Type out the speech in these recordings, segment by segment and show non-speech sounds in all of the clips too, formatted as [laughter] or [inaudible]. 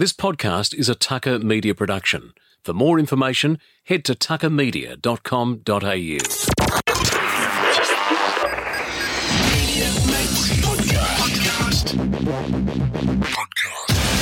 This podcast is a Tucker Media production. For more information, head to tuckermedia.com.au.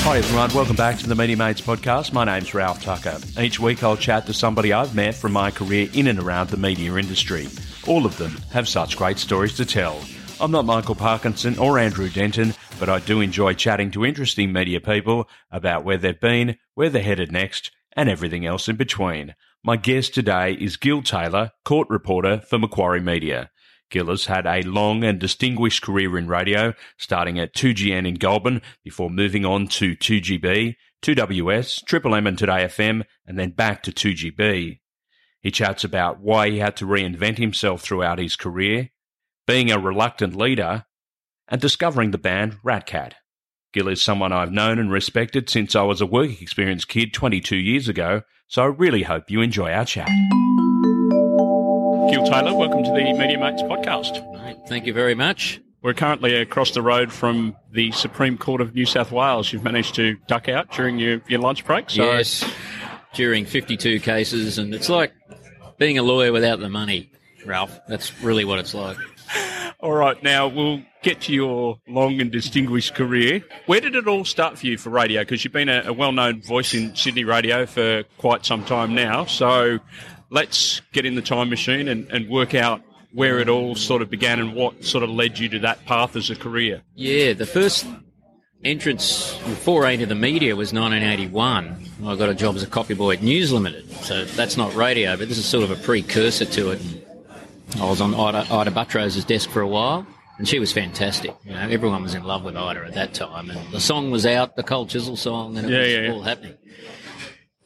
Hi everyone, welcome back to the Media Mates podcast. My name's Ralph Tucker. Each week I'll chat to somebody I've met from my career in and around the media industry. All of them have such great stories to tell. I'm not Michael Parkinson or Andrew Denton, but I do enjoy chatting to interesting media people about where they've been, where they're headed next, and everything else in between. My guest today is Gil Taylor, court reporter for Macquarie Media. Gil has had a long and distinguished career in radio, starting at 2GN in Goulburn before moving on to 2GB, 2WS, Triple M and Today FM, and then back to 2GB. He chats about why he had to reinvent himself throughout his career, being a reluctant leader, and discovering the band Ratcat. Gil is someone I've known and respected since I was a work experience kid 22 years ago, so I really hope you enjoy our chat. Gil Taylor, welcome to the Media Mates podcast. Thank you very much. We're currently across the road from the Supreme Court of New South Wales. You've managed to duck out during your, your lunch break. So yes, during 52 cases, and it's like being a lawyer without the money, Ralph. That's really what it's like. [laughs] All right, now we'll get to your long and distinguished career. Where did it all start for you for radio? Because you've been a, a well known voice in Sydney radio for quite some time now. So let's get in the time machine and, and work out where it all sort of began and what sort of led you to that path as a career. Yeah, the first entrance foray into the media was 1981. I got a job as a copy boy at News Limited. So that's not radio, but this is sort of a precursor to it. I was on Ita, Ita desk for a while, and she was fantastic. You know, everyone was in love with Ita at that time, and the song was out, the Cold Chisel song, and it Yeah, was yeah, yeah. all happening.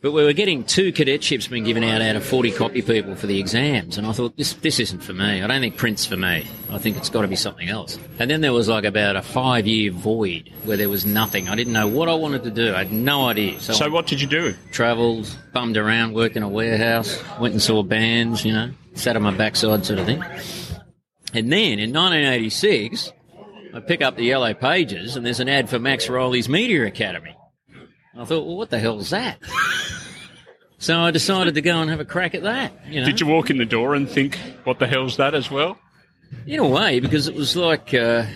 But we were getting two cadetships being given out out of 40 copy people for the exams, and I thought, this, this isn't for me. I don't think print's for me. I think it's got to be something else. And then there was like about a five year void where there was nothing. I didn't know what I wanted to do. I had no idea. So, So what did you do? travelled, bummed around, worked in a warehouse, went and saw bands, you know, sat on my backside sort of thing. And then in 1986, I pick up the Yellow Pages and there's an ad for Max Rowley's Media Academy. I thought, well, what the hell's that? [laughs] so I decided to go and have a crack at that. You know? Did you walk in the door and think, what the hell's that as well? In a way, because it was like, uh,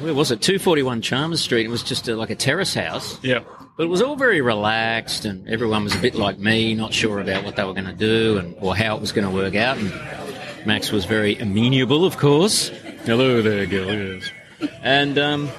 where was it? 241 Chalmers Street. It was just a, like a terrace house. Yeah. But it was all very relaxed, and everyone was a bit like me, not sure about what they were going to do and or how it was going to work out. And Max was very amenable, of course. Hello there, girl. Yes. And um,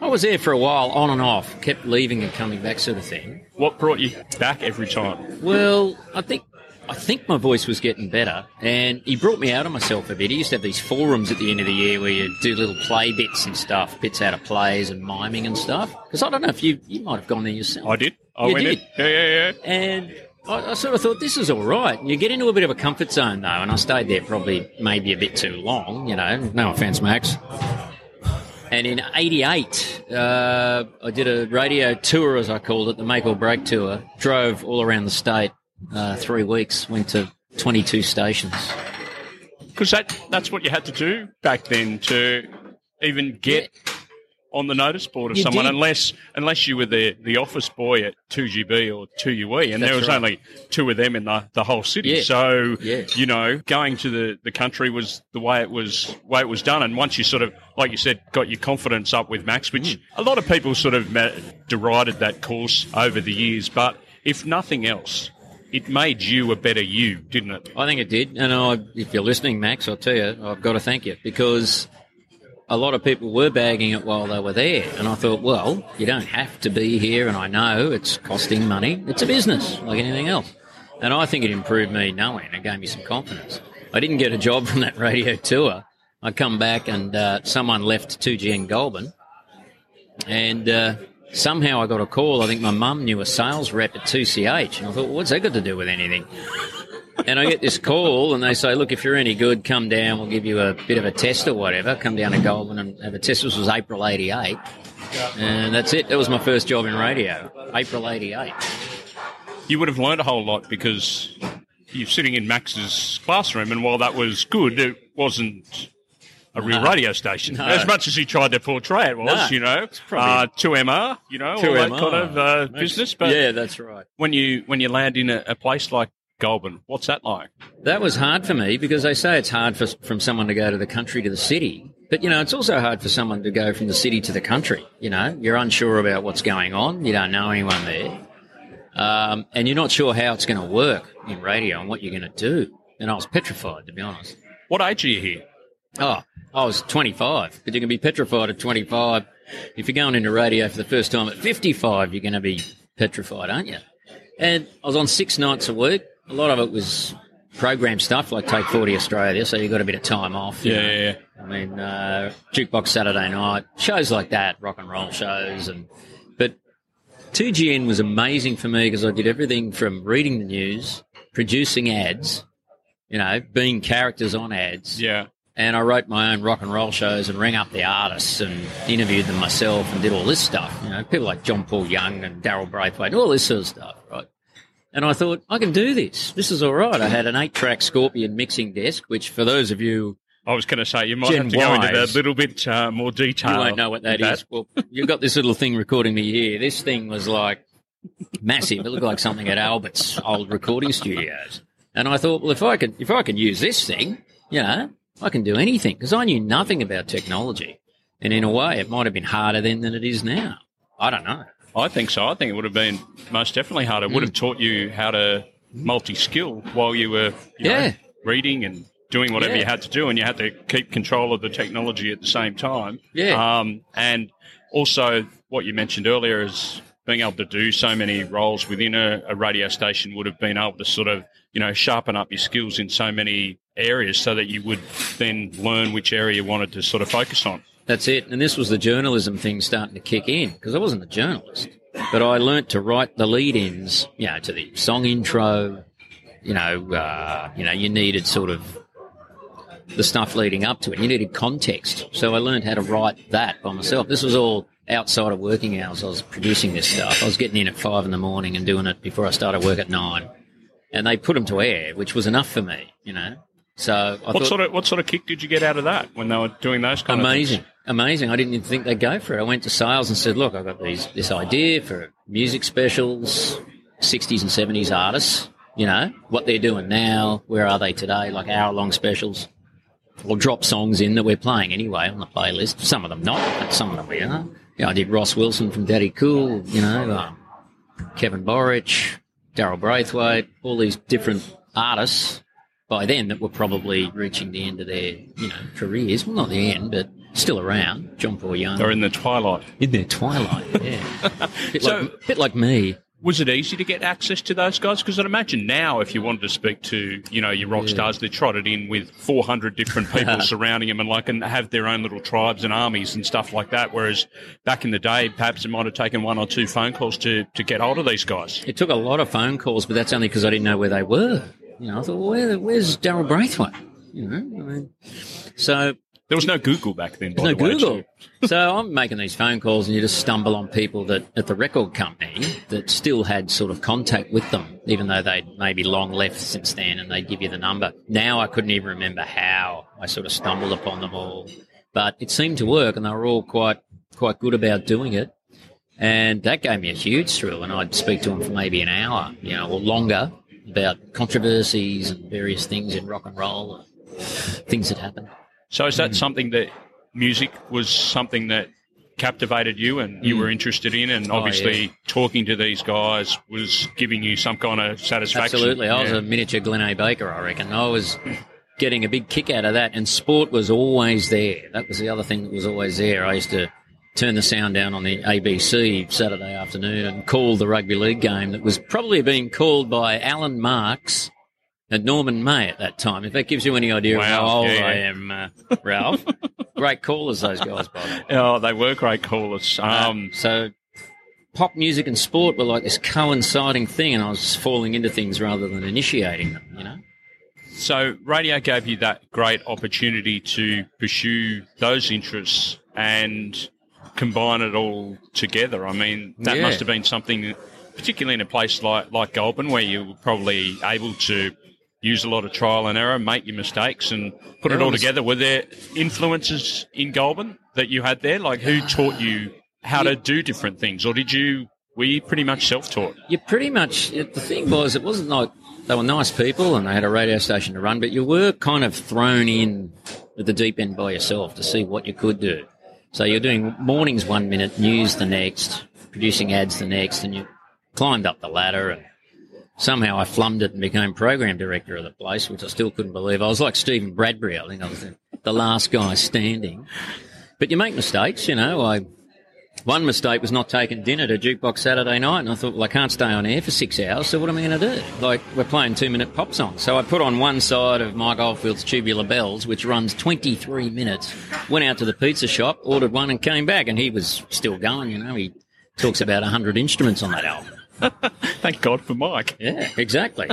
I was there for a while, on and off, kept leaving and coming back, sort of thing. What brought you back every time? Well, I think I think my voice was getting better, and he brought me out of myself a bit. He used to have these forums at the end of the year where you do little play bits and stuff, bits out of plays and miming and stuff. Because I don't know if you you might have gone there yourself. I did. I You went did? in. Yeah, yeah, yeah. And I, I sort of thought this is all right. You get into a bit of a comfort zone though, and I stayed there probably maybe a bit too long. You know, no offense, Max. And in '88, uh, I did a radio tour, as I called it, the Make or Break tour. Drove all around the state, uh, three weeks. Went to 22 stations. Because that, that's what you had to do back then to even get on the notice board of You someone, did. unless unless you were the, the office boy at 2GB or 2UE, and there was right. only two of them in the, the whole city. Yeah. So, Yeah. you know, going to the, the country was the way it was way it was done. And once you sort of, like you said, got your confidence up with Max, which Mm. a lot of people sort of derided that course over the years, but if nothing else, it made you a better you, didn't it? I think it did. And I, if you're listening, Max, I'll tell you, I've got to thank you because a lot of people were bagging it while they were there. And I thought, well, you don't have to be here. And I know it's costing money. It's a business like anything else. And I think it improved me knowing. It gave me some confidence. I didn't get a job [laughs] from that radio tour. I come back and uh, someone left 2GN Goulburn. And uh, somehow I got a call. I think my mum knew a sales rep at 2CH. And I thought, well, what's that got to do with anything? And I get this call, and they say, "Look, if you're any good, come down. We'll give you a bit of a test or whatever. Come down to Goulburn and have a test." This was April '88, and that's it. That was my first job in radio, April '88. you would have learned a whole lot because you're sitting in Max's classroom, and while that was good, it wasn't a real No. radio station. No. As much as he tried to portray it was, No. you know, uh, 2MR, you know, all that kind of uh, business. But yeah, that's right. when you when you land in a, a place like Goulburn, what's that like? That was hard for me because they say it's hard for from someone to go to the country to the city. But you know, it's also hard for someone to go from the city to the country. You know, you're unsure about what's going on. You don't know anyone there, um, and you're not sure how it's going to work in radio and what you're going to do. And I was petrified, to be honest. What age are you here? Oh, I was 25, but you can be petrified at 25. If you're going into radio for the first time at 55, you're going to be petrified, aren't you? And I was on six nights a week. A lot of it was program stuff like Take 40 Australia, so you got a bit of time off. Yeah, yeah, yeah. I mean, uh, Jukebox Saturday Night, shows like that, rock and roll shows, and but 2GN was amazing for me because I did everything from reading the news, producing ads, you know, being characters on ads, Yeah. and I wrote my own rock and roll shows and rang up the artists and interviewed them myself and did all this stuff. You know, people like John Paul Young and Daryl Braithwaite, all this sort of stuff, right? And I thought, I can do this. This is all right. I had an eight track Scorpion mixing desk, which for those of you I was going to say you might Gen have to go into a little bit uh, more detail. You won't know what that with is. Well, you've got this little thing recording me here. This thing was like massive. It looked like something at Albert's old recording studios. And I thought, well, if I can, if I can use this thing, you know, I can do anything because I knew nothing about technology. And in a way, it might have been harder then than it is now. I don't know. I think so. I think it would have been most definitely harder. It would have taught you how to multi-skill while you were you know, reading and doing whatever Yeah. you had to do, and you had to keep control of the technology at the same time. Yeah. Um, and also, what you mentioned earlier is being able to do so many roles within a, a radio station would have been able to sort of you know sharpen up your skills in so many areas, so that you would then learn which area you wanted to sort of focus on. That's it. And this was the journalism thing starting to kick in because I wasn't a journalist, but I learnt to write the lead-ins, you know, to the song intro. You know, uh, you know, you needed sort of the stuff leading up to it. You needed context, so I learned how to write that by myself. This was all outside of working hours. I was producing this stuff. I was getting in at five in the morning and doing it before I started work at nine. And they put them to air, which was enough for me, you know. So I What thought, sort of what sort of kick did you get out of that when they were doing those kind of amazing? Amazing. I didn't even think they'd go for it. I went to sales and said, "Look, I've got these this idea for music specials, '60s and '70s artists. You know what they're doing now. Where are they today? Like hour long specials. We'll drop songs in that we're playing anyway on the playlist. Some of them not, but some of them we are. You know, I did Ross Wilson from Daddy Cool. You know, um, Kevin Borich, Daryl Braithwaite, all these different artists by then that were probably reaching the end of their, you know, careers. Well, not the end, but still around. John Paul Young. They're in the twilight. in their twilight, yeah. [laughs] bit, So- like, bit like me. Was it easy to get access to those guys? Because I'd imagine now, if you wanted to speak to, you know, your rock stars, they're trotted in with 400 different [laughs] people surrounding them and like, and have their own little tribes and armies and stuff like that. Whereas back in the day, perhaps it might have taken one or two phone calls to, to get hold of these guys. It took a lot of phone calls, but that's only because I didn't know where they were. You know, I thought, well, where, where's Daryl Braithwaite? You know, I mean, so There was no Google back then, There's the no way. Google. too. [laughs] so I'm making these phone calls, and you just stumble on people that at the record company that still had sort of contact with them, even though they'd maybe long left since then, and they'd give you the number. Now I couldn't even remember how I sort of stumbled upon them all, but it seemed to work, and they were all quite quite good about doing it. And that gave me a huge thrill, and I'd speak to them for maybe an hour, you know, or longer about controversies and various things in rock and roll, and things that happened. So is that hmm. something that music was something that captivated you and you were hmm. interested in, and oh, obviously yeah. talking to these guys was giving you some kind of satisfaction? Absolutely. I was a miniature Glenn A. Baker, I reckon. I was getting a big kick out of that, and sport was always there. That was the other thing that was always there. I used to turn the sound down on the ABC Saturday afternoon and call the rugby league game that was probably being called by Alan Marks and Norman May at that time. If that gives you any idea of how old Yeah, I am, uh, Ralph. [laughs] Great callers, those guys, by the way. Oh, they were great callers. Um, so pop music and sport were like this coinciding thing, and I was falling into things rather than initiating them. You know, so radio gave you that great opportunity to pursue those interests and combine it all together. I mean, that Yeah. must have been something, particularly in a place like like Goulburn, where you were probably able to use a lot of trial and error, make your mistakes, and put it all together. Were there influences in Goulburn that you had there? Like who taught you how to do different things, or did you were you pretty much self-taught? You pretty much, it, the thing was, it wasn't like they were nice people and they had a radio station to run, but you were kind of thrown in at the deep end by yourself to see what you could do. So you're doing mornings one minute, news the next, producing ads the next, and you climbed up the ladder and somehow I flummed it and became program director of the place, which I still couldn't believe. I was like Stephen Bradbury. I think I was the, last guy standing. But you make mistakes, you know. I one mistake was not taking dinner to Jukebox Saturday night, and I thought, well, I can't stay on air for six hours, so what am I going to do? Like, we're playing two minute pop songs. So I put on one side of Mike Oldfield's Tubular Bells, which runs 23 minutes, went out to the pizza shop, ordered one, and came back, and he was still going, you know. He talks about 100 instruments on that album. [laughs] Thank God for Mike. Yeah, exactly.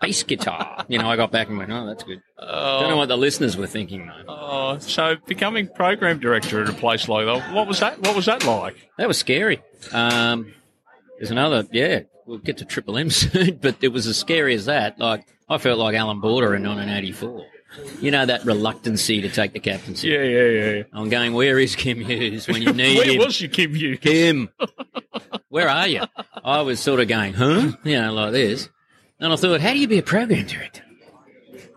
Bass guitar. You know, I got back and went, oh, that's good. Don't know what the listeners were thinking, though. Oh, so becoming program director at a place like that, what was that? What was that like? That was scary. Um, there's another, yeah, we'll get to Triple M [laughs] soon, but it was as scary as that. Like, I felt like Allan Border in 1984. You know, that reluctancy to take the captaincy. Yeah, yeah, yeah. I'm going, where is Kim Hughes when you need [laughs] Where him? was you, Kim Hughes? Kim, [laughs] where are you? I was sort of going, huh? You know, like this. And I thought, how do you be a program director?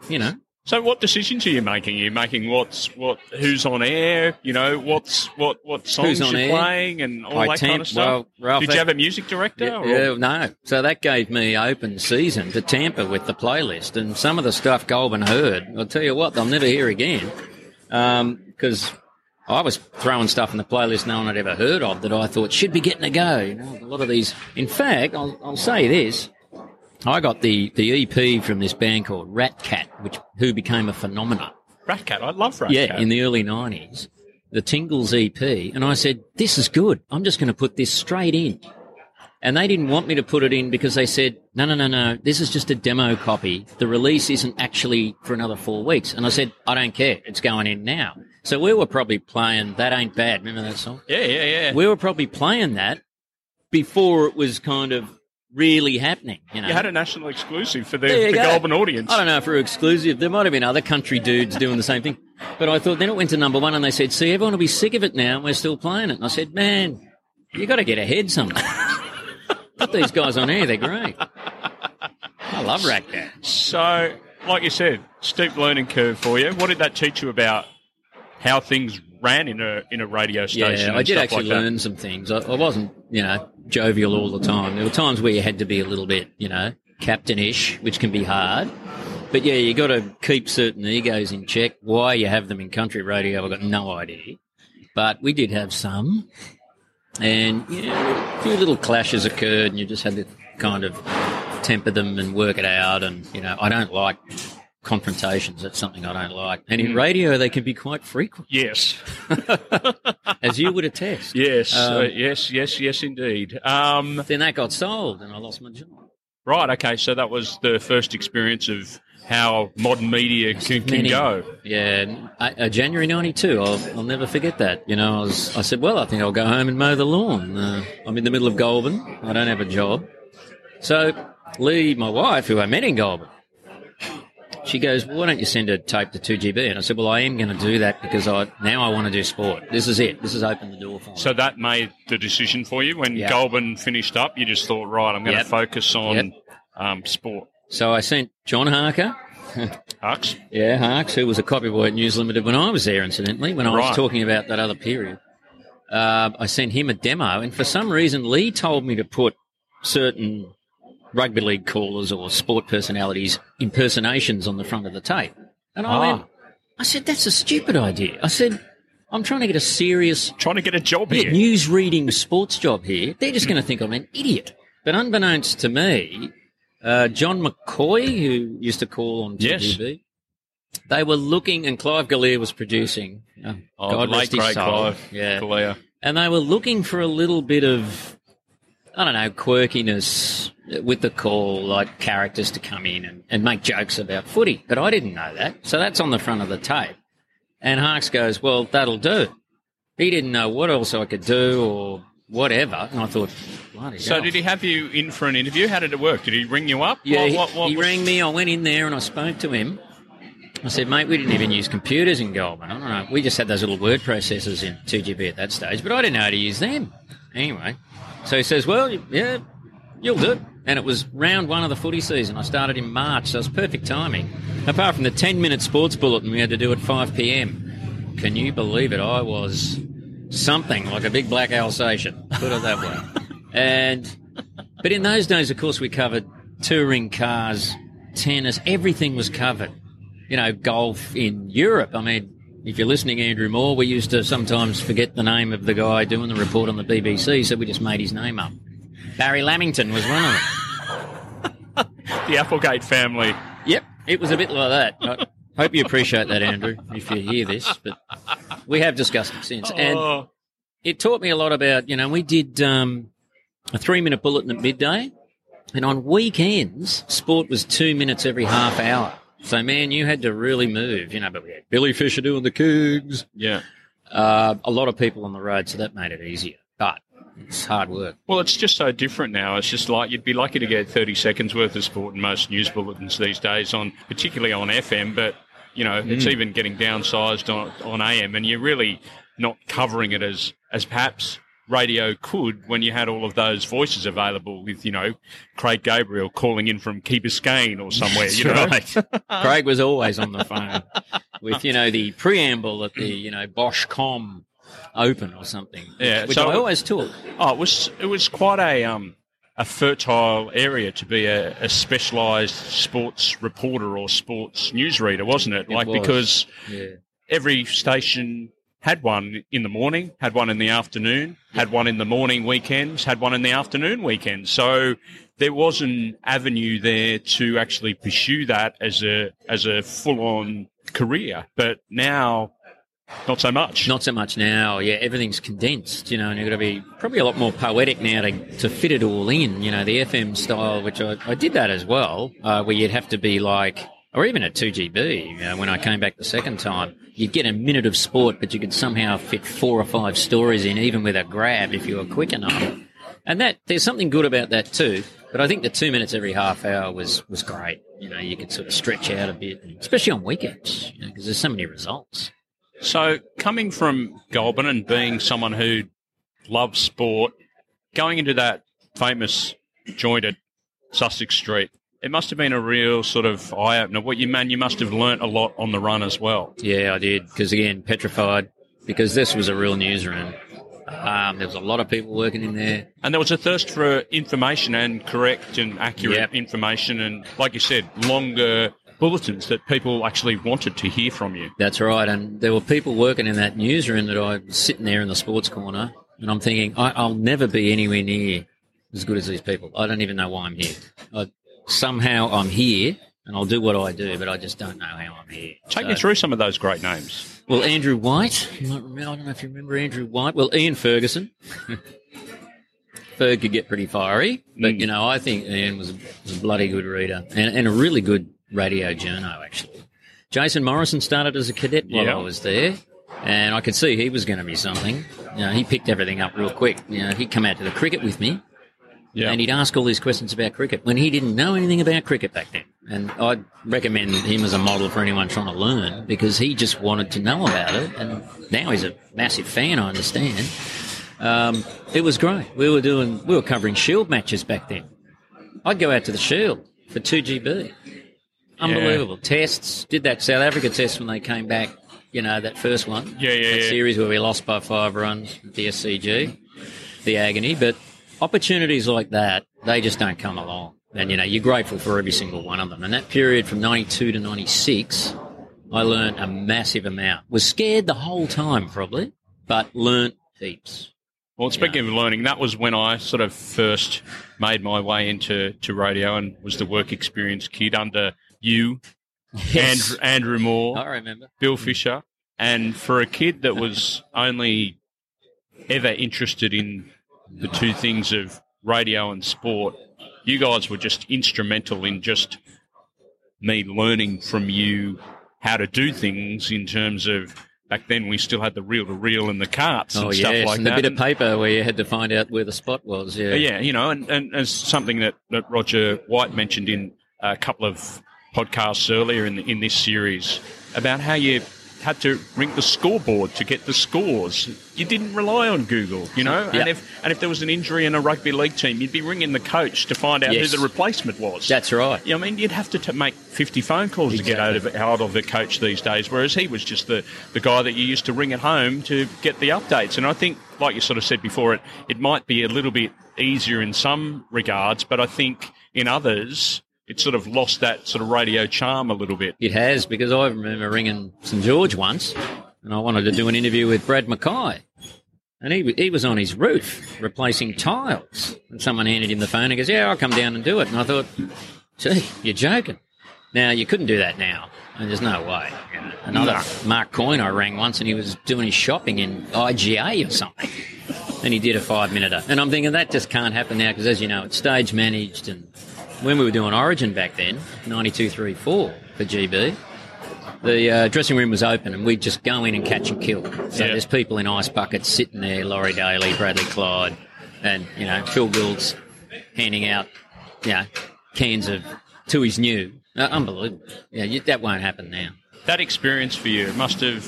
You know, So, what decisions are you making? Are you making what's what? Who's on air? You know, what's what? What songs you're air? playing and all I that kind of stuff. well, Ralph, Did that- you have a music director? Yeah, or- yeah, no. So that gave me open season to tamper with the playlist, and some of the stuff Goulburn heard, I'll tell you what, they'll never hear again, um, because I was throwing stuff in the playlist no one had ever heard of that I thought should be getting a go. You know, a lot of these. In fact, I'll, I'll say this. I got the, the EP from this band called Ratcat, which who became a phenomenon. Ratcat. I love Rat Yeah, Cat. in the early 90s, the Tingles EP, and I said, This is good. I'm just going to put this straight in. And they didn't want me to put it in because they said, No, no, no, no, this is just a demo copy. The release isn't actually for another four weeks. And I said, I don't care. It's going in now. So we were probably playing That Ain't Bad. Remember that song? yeah, yeah, yeah. We were probably playing that before it was kind of really happening. You know, you had a national exclusive for the, the. Goulburn audience. I don't know if we're exclusive. There might have been other country dudes doing the same thing. But I thought then it went to number one and they said, see, everyone will be sick of it now and we're still playing it. And I said, man, you got to get ahead sometime. [laughs] Put these guys on air. They're great. I love Cat. So, like you said, steep learning curve for you. What did that teach you about how things ran in a in a radio station? Yeah, I did actually like learn some things. I, I wasn't, you know, jovial all the time. There were times where you had to be a little bit, you know, captainish, which can be hard. But yeah, you got to keep certain egos in check. Why you have them in country radio, I've got no idea. But we did have some, and you know, a few little clashes occurred, and you just had to kind of temper them and work it out. And you know, I don't like confrontations. That's something I don't like. And Mm. in radio, they can be quite frequent, Yes, [laughs] as you would attest. yes, Um, uh, yes, yes, yes, indeed. Um, Then that got sold, and I lost my job. right, okay, so that was the first experience of how modern media can, can Many. go. Yeah, uh, uh, January '92. I'll, I'll never forget that. You know, I was, I said, well, I think I'll go home and mow the lawn. Uh, I'm in the middle of Goulburn. I don't have a job. So Lee, my wife, who I met in Goulburn, she goes, well, why don't you send a tape to 2GB? And I said, well, I am going to do that because I now I want to do sport. This is it. This has opened the door for me. So that made the decision for you when Yeah. Goulburn finished up. You just thought, right, I'm going to Yep. focus on Yep. um, sport. So I sent John Harker, Hux? [laughs] Yeah, Harks, who was a copy boy at News Limited when I was there, incidentally, when I Right. was talking about that other period. Uh, I sent him a demo, and for some reason, Lee told me to put certain rugby league callers or sport personalities impersonations on the front of the tape. And I Ah. went, I said, that's a stupid idea. I said, I'm trying to get a serious Trying to get a job yeah, here. news reading sports job here. They're just going to think I'm an idiot. But unbeknownst to me, uh, John McCoy, who used to call on Yes. They were looking, and Clive Galea was producing. Uh, Oh, God rest his great soul. Clive Yeah. Galea. And they were looking for a little bit of, I don't know, quirkiness with the call, like characters to come in and, and make jokes about footy. But I didn't know that. So that's on the front of the tape. And Harks goes, well, that'll do. He didn't know what else I could do or whatever. And I thought, bloody So hell. did he have you in for an interview? How did it work? Did he ring you up? Yeah, What- he, what- what he was- rang me. I went in there and I spoke to him. I said, mate, we didn't even use computers in Goulburn. I don't know. We just had those little word processors in 2GB at that stage, but I didn't know how to use them. Anyway, so he says, well, yeah, you'll do it. And it was round one of the footy season. I started in March, so it was perfect timing. Apart from the 10 minute sports bulletin we had to do at 5 pm. Can you believe it? I was something like a big black Alsatian, put it that way. [laughs] And but in those days, of course, we covered touring cars, tennis, everything was covered. You know, golf in Europe. I mean, if you're listening, Andrew Moore, we used to sometimes forget the name of the guy doing the report on the BBC, so we just made his name up. Barry Lamington was one of them. [laughs] the Applegate family. Yep, it was a bit like that. I hope you appreciate that, Andrew, if you hear this. But we have discussed it since, and Oh, it taught me a lot about, you know, we did um, a three minute bulletin at midday, and on weekends, sport was two minutes every half hour. So, man, you had to really move, you know, but we had Billy Fisher doing the Cougs, yeah. uh, a lot of people on the road, so that made it easier. But it's hard work. Well, it's just so different now. It's just like you'd be lucky to get 30 seconds worth of sport in most news bulletins these days, on particularly on FM. But you know, it's Mm. even getting downsized on, on AM, and you're really not covering it as as perhaps radio could when you had all of those voices available with you know Craig Gabriel calling in from Key Biscayne or somewhere. you know, right. [laughs] Craig was always on the phone with, you know, the preamble at the, you know, Bosch Com Open or something. Yeah, Which so- I always took. Oh, it was it was quite a um a fertile area to be a, a specialised sports reporter or sports newsreader, wasn't it? It like was. because Yeah. every station had one in the morning, had one in the afternoon, had one in the morning weekends, had one in the afternoon weekends. So there was an avenue there to actually pursue that as a as a full on career. But now not so much. Not so much now. Yeah, everything's condensed, you know, and you've got to be probably a lot more poetic now to, to fit it all in. You know, the FM style, which I, I did that as well, uh, where you'd have to be like, or even at 2GB, you know, when I came back the second time, you'd get a minute of sport, but you could somehow fit four or five stories in, even with a grab if you were quick enough. And that there's something good about that too. But I think the two minutes every half hour was was great. You know, you could sort of stretch out a bit, especially on weekends, you know, because there's so many results. So, coming from Goulburn and being someone who loves sport, going into that famous joint at Sussex Street, it must have been a real sort of eye opener. What you man, you must have learnt a lot on the run as well. Yeah, I did. Because again, petrified. Because this was a real newsroom. Um, there was a lot of people working in there. And there was a thirst for information and correct and accurate Yep. information, and like you said, longer bulletins that people actually wanted to hear from you. That's right. And there were people working in that newsroom that I was sitting there in the sports corner, and I'm thinking, I, I'll never be anywhere near as good as these people. I don't even know why I'm here. I, somehow I'm here, and I'll do what I do, but I just don't know how I'm here. Take So- me through some of those great names. Well, Andrew White. You might remember, I don't know if you remember Andrew White. Well, Ian Ferguson. [laughs] Ferg could get pretty fiery, but Mm. you know, I think Ian was a, was a bloody good reader and, and a really good radio journo, actually. Jason Morrison started as a cadet while Yeah. I was there, and I could see he was going to be something. You know, he picked everything up real quick. You know, he'd come out to the cricket with me, Yeah. and he'd ask all these questions about cricket when he didn't know anything about cricket back then. And I'd recommend him as a model for anyone trying to learn because he just wanted to know about it. And now he's a massive fan, I understand. Um, it was great. We were doing, we were covering Shield matches back then. I'd go out to the Shield for 2GB. Unbelievable. Tests, did that South Africa test when they came back, you know, that first one. Yeah, yeah, That yeah. series where we lost by five runs at the SCG, the agony. But opportunities like that, they just don't come along. And, you know, you're grateful for every single one of them. And that period from 92 to 96, I learned a massive amount. Was scared the whole time, probably, but learnt heaps. Well, speaking of learning, that was when I sort of first made my way into to radio and was the work experience kid under you, [laughs] Yes. Andrew, Andrew Moore, I remember. Bill Fisher. And for a kid that was only ever interested in the two things of radio and sport, you guys were just instrumental in just me learning from you how to do things in terms of back then we still had the reel to reel and the carts and Oh stuff yes, like and that. the bit of paper where you had to find out where the spot was. Yeah, yeah, you know, and, and as something that, that Roger White mentioned in a couple of podcasts earlier in in this series about how you had to ring the scoreboard to get the scores. You didn't rely on Google, you know. Yeah. And if and if there was an injury in a rugby league team, you'd be ringing the coach to find out Yes. who the replacement was. that's right. Yeah, I mean, you'd have to t- make 50 phone calls to get out of, out of the coach these days, whereas he was just the, the guy that you used to ring at home to get the updates. And I think, like you sort of said before, it, it might be a little bit easier in some regards, but I think in others, it sort of lost that sort of radio charm a little bit. It has because I remember ringing St George once, and I wanted to do an interview with Brad Mackay, and he he was on his roof replacing tiles, and someone handed him the phone and goes, "Yeah, I'll come down and do it." And I thought, "Gee, you're joking." Now you couldn't do that now. And there's no way. Another Mark Coyne I rang once, and he was doing his shopping in IGA or something, and he did a five minute. And I'm thinking that just can't happen now because, as you know, it's stage managed and when we were doing Origin back then, 9234 for GB, the uh, dressing room was open and we'd just go in and catch and kill. So Yeah. there's people in ice buckets sitting there, Laurie Daley, Bradley Clyde, and, you know, Phil Gould's handing out, you know, cans of Tooheys New. Uh, unbelievable. Yeah, you, that won't happen now. That experience for you must have,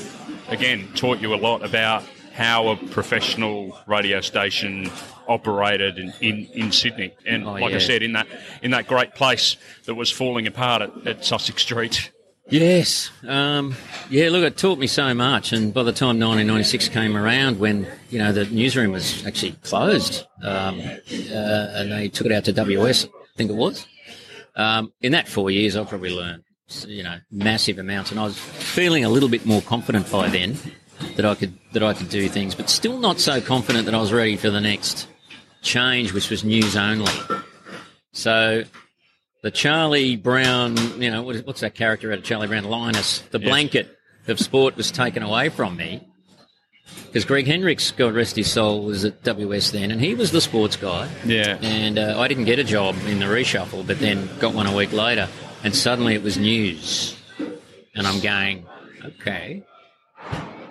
again, taught you a lot about how a professional radio station operated in, in, in Sydney. And Oh, like I said, in that in that great place that was falling apart at, at Sussex Street. Yes. Um, yeah, look, it taught me so much. And by the time 1996 came around, when, you know, the newsroom was actually closed, um, uh, and they took it out to WS, I think it was. Um, in that four years, I probably learned, you know, massive amounts. And I was feeling a little bit more confident by then that I could, that I could do things, but still not so confident that I was ready for the next change, which was news only. So the Charlie Brown, you know, what is, what's that character out of Charlie Brown? Linus. The Yes. blanket of sport was taken away from me because Greg Hendricks, God rest his soul, was at WS then, and he was the sports guy. Yeah. And uh, I didn't get a job in the reshuffle, but then got one a week later, and suddenly it was news. And I'm going, okay.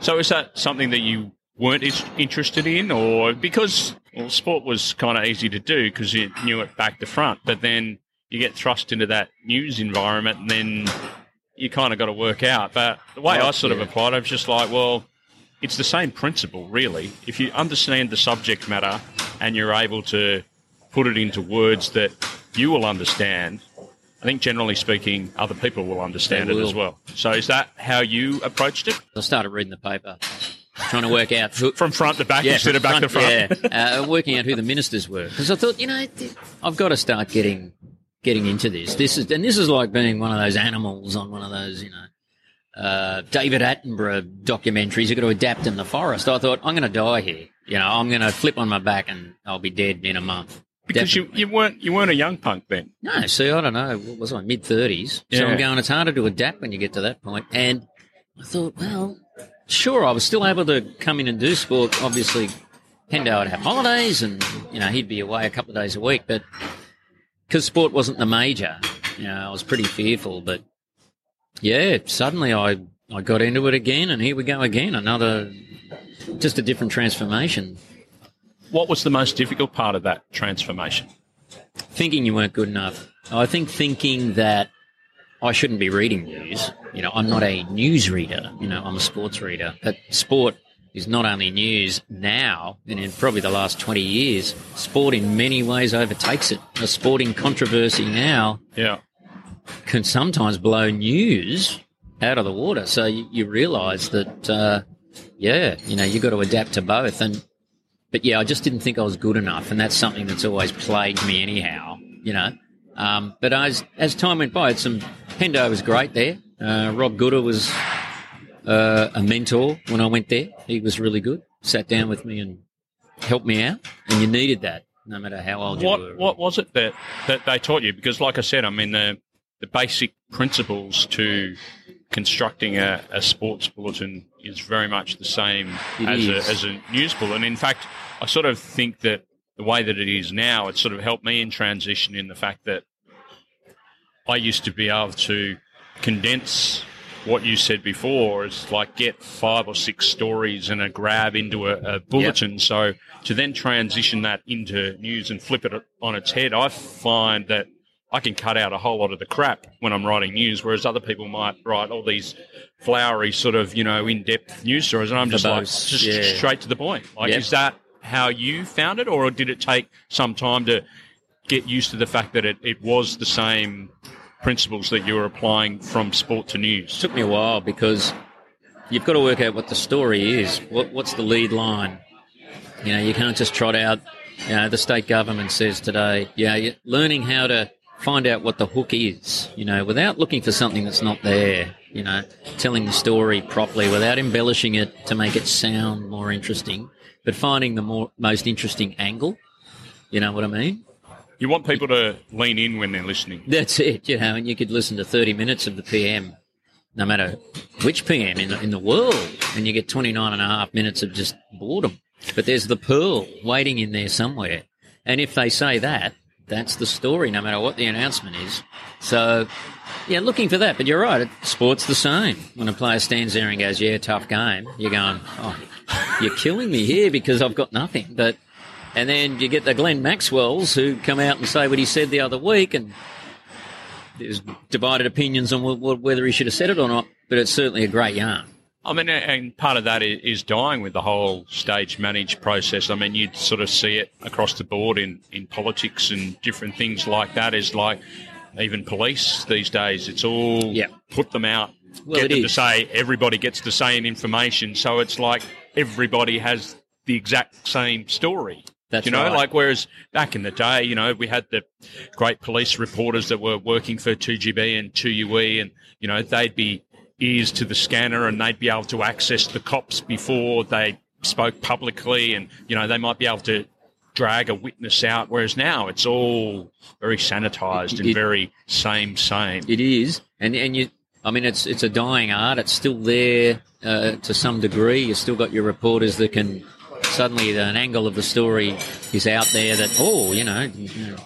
So is that something that you weren't interested in, or because well, sport was kind of easy to do because you knew it back to front, but then you get thrust into that news environment, and then you kind of got to work out. But the way Well, I sort of applied, I was just like, well, it's the same principle, really. If you understand the subject matter and you're able to put it into words that you will understand. I think generally speaking, other people will understand They it as well. So is that how you approached it? I started reading the paper, trying to work out who, [laughs] From front to back instead of back to front. Yeah, uh, working out who the ministers were because I thought, you know, I've got to start getting getting into this. This is and this is like being one of those animals on one of those, you know, uh, David Attenborough documentaries. You've got to adapt in the forest. I thought I'm going to die here. You know, I'm going to flip on my back and I'll be dead in a month. Because you, Definitely. you weren't you weren't a young punk then. No, see, I don't know. What was I? Mid thirties. So I'm going. It's harder to adapt when you get to that point. And I thought, well, sure, I was still able to come in and do sport. Obviously, Hendo would have holidays, and you know he'd be away a couple of days a week. But because sport wasn't the major, you know, I was pretty fearful. But yeah, suddenly I I got into it again, and here we go again. Another, just a different transformation. What was the most difficult part of that transformation? thinking you weren't good enough. I think thinking that I shouldn't be reading news. You know, I'm not a news reader. You know, I'm a sports reader. But sport is not only news now, and in probably the last 20 years, sport in many ways overtakes it. A sporting controversy now Yeah. can sometimes blow news out of the water. So you, you realise that, uh, yeah, you know, you've got to adapt to both. And but yeah, I just didn't think I was good enough, and that's something that's always plagued me anyhow. You know, um, but as as time went by, it's some Hendo was great there. Uh, Rob Gooder was uh, a mentor when I went there. He was really good. Sat down with me and helped me out, and you needed that, no matter how old you were. What what was it that, that they taught you? Because like I said, I mean the the basic principles to constructing a, a sports bulletin is very much the same It as is. a, as a news bulletin. And in fact, I sort of think that the way that it is now, it's sort of helped me in transition in the fact that I used to be able to condense what you said before is like get five or six stories and a grab into a, a bulletin. Yep. So to then transition that into news and flip it on its head, I find that I can cut out a whole lot of the crap when I'm writing news, whereas other people might write all these flowery sort of you know in depth news stories, and I'm just like just yeah. straight to the point. Like, yep. is that how you found it, or did it take some time to get used to the fact that it, it was the same principles that you were applying from sport to news? It took me a while because you've got to work out what the story is. What, what's the lead line? You know, you can't just trot out. You know, the state government says today. Yeah, learning how to find out what the hook is. You know, without looking for something that's not there. You know, telling the story properly without embellishing it to make it sound more interesting, but finding the more most interesting angle. You know what I mean? You want people to lean in when they're listening. That's it, you know, and you could listen to 30 minutes of the PM, no matter which PM in the, in the world, and you get 29 and a half minutes of just boredom. But there's the pearl waiting in there somewhere. And if they say that, that's the story, no matter what the announcement is. So, yeah, looking for that. But you're right, sport's the same. When a player stands there and goes, yeah, tough game, you're going, oh, you're killing me here because I've got nothing. But and then you get the Glenn Maxwells who come out and say what he said the other week, and there's divided opinions on whether he should have said it or not. But it's certainly a great yarn. I mean, and part of that is dying with the whole stage managed process. I mean, you'd sort of see it across the board in, in politics and different things like that. Is like even police these days, it's all put them out, well, get them is. to say everybody gets the same information. So it's like everybody has the exact same story. That's you know, right. like whereas back in the day, you know, we had the great police reporters that were working for 2GB and 2UE, and you know, they'd be ears to the scanner and they'd be able to access the cops before they spoke publicly, and you know, they might be able to drag a witness out. Whereas now it's all very sanitized and it, very same same. It is, and and you, I mean, it's it's a dying art. It's still there uh, to some degree. You've still got your reporters that can suddenly an angle of the story is out there that, oh, you know,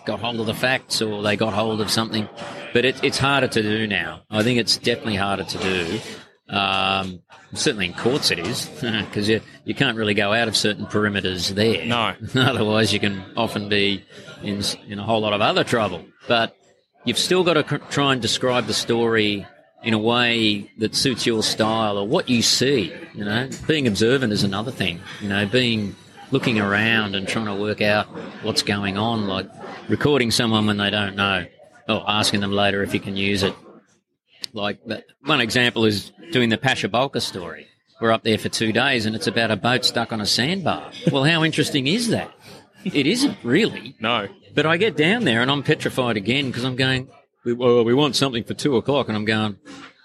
got hold of the facts or they got hold of something. But it, it's harder to do now. I think it's definitely harder to do. Um, certainly in courts it is, [laughs] because you, you can't really go out of certain perimeters there. No. [laughs] Otherwise, you can often be in, in a whole lot of other trouble. But you've still got to try and describe the story in a way that suits your style or what you see. You know, being observant is another thing. You know, being looking around and trying to work out what's going on, like recording someone when they don't know, or asking them later if you can use it. Like one example is doing the Pasha Bulker story. We're up there for two days and it's about a boat stuck on a sandbar. Well, how interesting is that? It isn't really. No. But I get down there and I'm petrified again because I'm going, we, well, we want something for two o'clock. And I'm going,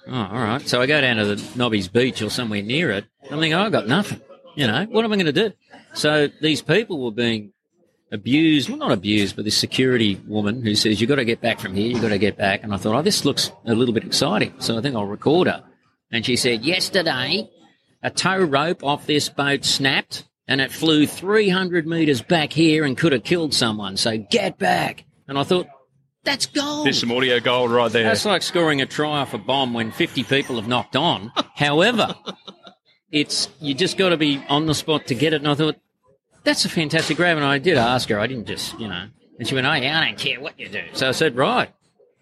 oh, all right. So I go down to the Nobby's Beach or somewhere near it. I'm thinking, oh, I've got nothing. You know, what am I going to do? So these people were being abused, well, not abused, but this security woman who says, you've got to get back from here, you've got to get back. And I thought, oh, this looks a little bit exciting. So I think I'll record her. And she said, yesterday, a tow rope off this boat snapped and it flew 300 metres back here and could have killed someone. So get back. And I thought, that's gold. There's some audio gold right there. That's like scoring a try off a bomb when 50 people have knocked on. However, it's you just got to be on the spot to get it. And I thought that's a fantastic grab. And I did ask her. I didn't just you know. And she went, "Oh yeah, I don't care what you do." So I said, "Right,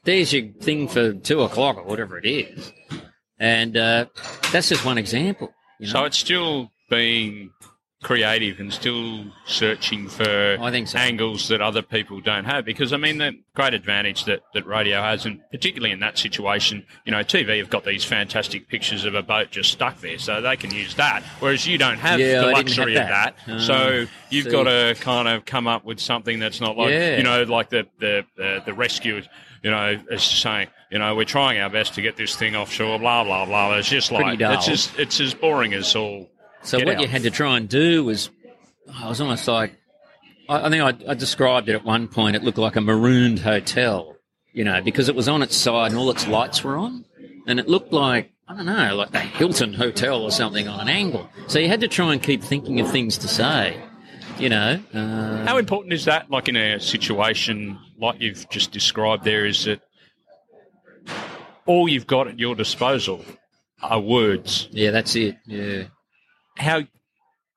there's your thing for two o'clock or whatever it is." And uh, that's just one example. You know? So it's still being creative and still searching for I think so. angles that other people don't have. Because I mean, the great advantage that, that radio has, and particularly in that situation, you know, TV have got these fantastic pictures of a boat just stuck there, so they can use that. Whereas you don't have yeah, the luxury have that. of that, uh, so you've see. got to kind of come up with something that's not like yeah. you know, like the the the, the rescue. You know, it's saying, you know, we're trying our best to get this thing offshore, blah blah blah. It's just like it's just it's as boring as all so what out. you had to try and do was, I was almost like, I, I think I, I, described it at one point. It looked like a marooned hotel, you know, because it was on its side and all its lights were on, and it looked like I don't know, like the Hilton Hotel or something on an angle. So you had to try and keep thinking of things to say. You know, uh, how important is that? Like in a situation like you've just described, there is that all you've got at your disposal are words. Yeah, that's it. Yeah. How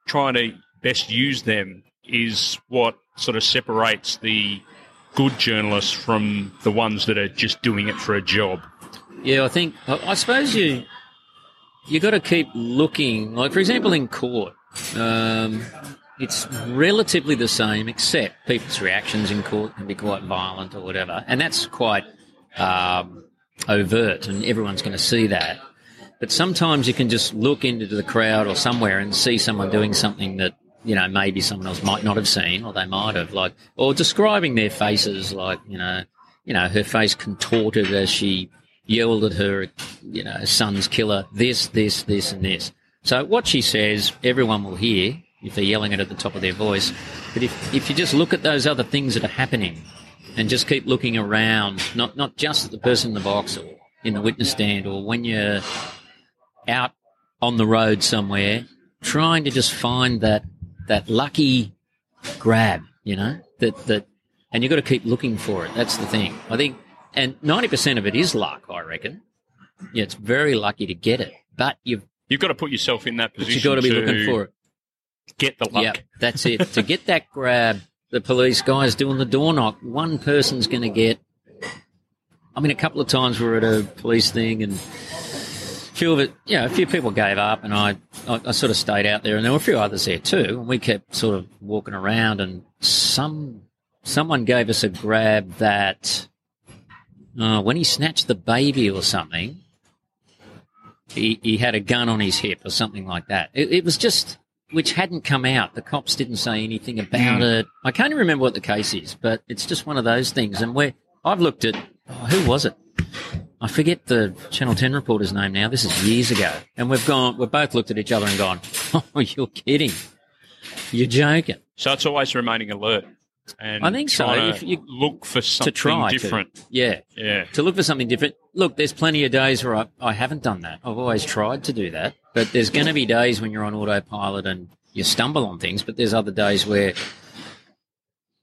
trying to best use them is what sort of separates the good journalists from the ones that are just doing it for a job. Yeah, I think I, suppose you you got to keep looking. Like for example, in court, um, it's relatively the same, except people's reactions in court can be quite violent or whatever, and that's quite um, overt, and everyone's going to see that. But sometimes you can just look into the crowd or somewhere and see someone doing something that you know maybe someone else might not have seen, or they might have, like, or describing their faces, like you know, you know, her face contorted as she yelled at her, you know, son's killer, this, this, this, and this. So what she says, everyone will hear if they're yelling it at the top of their voice. But if, if you just look at those other things that are happening and just keep looking around, not, not just at the person in the box or in the witness stand or when you're out on the road somewhere, trying to just find that, that lucky grab, you know, that, that, and you've got to keep looking for it. That's the thing. I think and 90% of it is luck, I reckon. Yeah, it's very lucky to get it, but you've You've got to put yourself in that position. you've got to be looking for it. Get the luck. Yeah, that's it. to get that grab, the police guys doing the door knock, one person's going to get. I mean, a couple of times we're at a police thing and few of it, you know, a few people gave up and I, I, I sort of stayed out there and there were a few others there too. And we kept sort of walking around and some, someone gave us a grab that uh, when he snatched the baby or something, he, he had a gun on his hip or something like that. It, it was just, which hadn't come out. The cops didn't say anything about Mm. it. I can't even remember what the case is, but it's just one of those things. And where I've looked at, oh, who was it? I forget the Channel 10 reporter's name now. This is years ago. And we've gone, we've both looked at each other and gone, [laughs] oh, you're kidding. You're joking. So it's always remaining alert. And I think so. If you- look for something to try to. different. Yeah. Yeah. to look for something different. Look, there's plenty of days where I, I haven't done that. I've always tried to do that. But there's going to be days when you're on autopilot and you stumble on things, but there's other days where,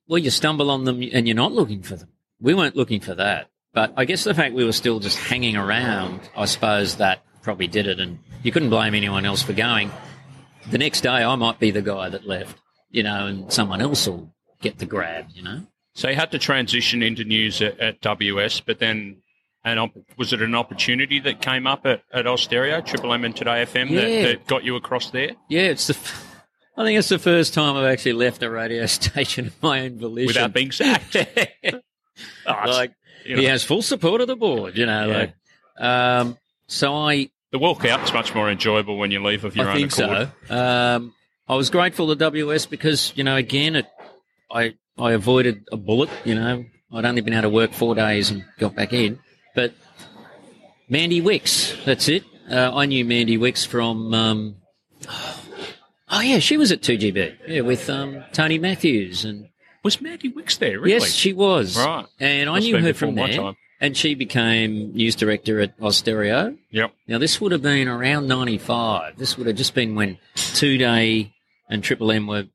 well, you stumble on them and you're not looking for them. We weren't looking for that. But I guess the fact we were still just hanging around, I suppose that probably did it. And you couldn't blame anyone else for going. The next day, I might be the guy that left, you know, and someone else will get the grab, you know? So you had to transition into news at, at WS, but then an op- was it an opportunity that came up at, at Austereo, Triple M and Today FM Yeah. that, that got you across there Yeah, it's the. f- I think it's the first time I've actually left a radio [laughs] station of my own volition. without being sacked? [laughs] Oh, like you know, he has full support of the board, you know. Yeah. Like, um, so I, the walkout's much more enjoyable when you leave of your I own think accord. so. Um, I was grateful to WS because you know, again, it, I I avoided a bullet. You know, I'd only been out of work four days and got back in, but Mandy Wicks, that's it. Uh, I knew Mandy Wicks from. Um, oh yeah, she was at 2GB. Yeah, with um, Tony Matthews and Was Mandy Wicks there? Really? Yes, she was. Right. And I Must knew her from there. And she became news director at Austereo. Yep. Now, this would have been around 95. This would have just been when Two Day and Triple M were,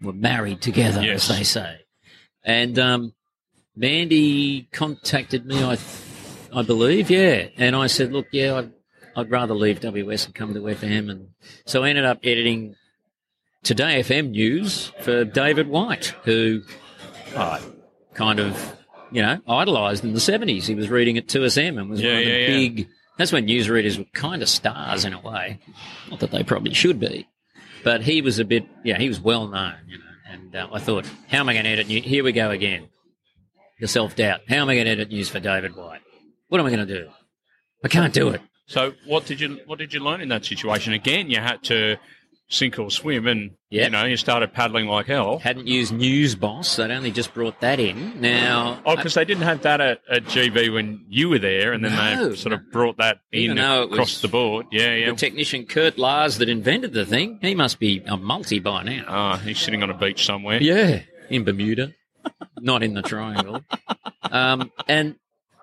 were married together, Yes. as they say. And um, Mandy contacted me, I, th- I believe, yeah. And I said, look, yeah, I'd, I'd rather leave WS and come to FM. And so I ended up editing Today FM News for David White, who I kind of, you know, idolised in the 70s. He was reading at 2SM and was Yeah, one of the yeah, yeah. big. That's when newsreaders were kind of stars in a way. Not that they probably should be. But he was a bit, yeah, he was well known, you know. And uh, I thought, how am I going to edit news? Here we go again. The self doubt. How am I going to edit news for David White? What am I going to do? I can't do it. So what did you what did you learn in that situation? Again, you had to sink or swim, and you know you started paddling like hell. Hadn't used News Boss. They'd only just brought that in. Now, Oh, because they didn't have that at, at GB when you were there, and then No, they sort of brought that in across the board. Yeah, yeah. the technician Kurt Lars that invented the thing, he must be a multi by now. Ah, he's sitting on a beach somewhere. Yeah, in Bermuda, not in the triangle. Um, and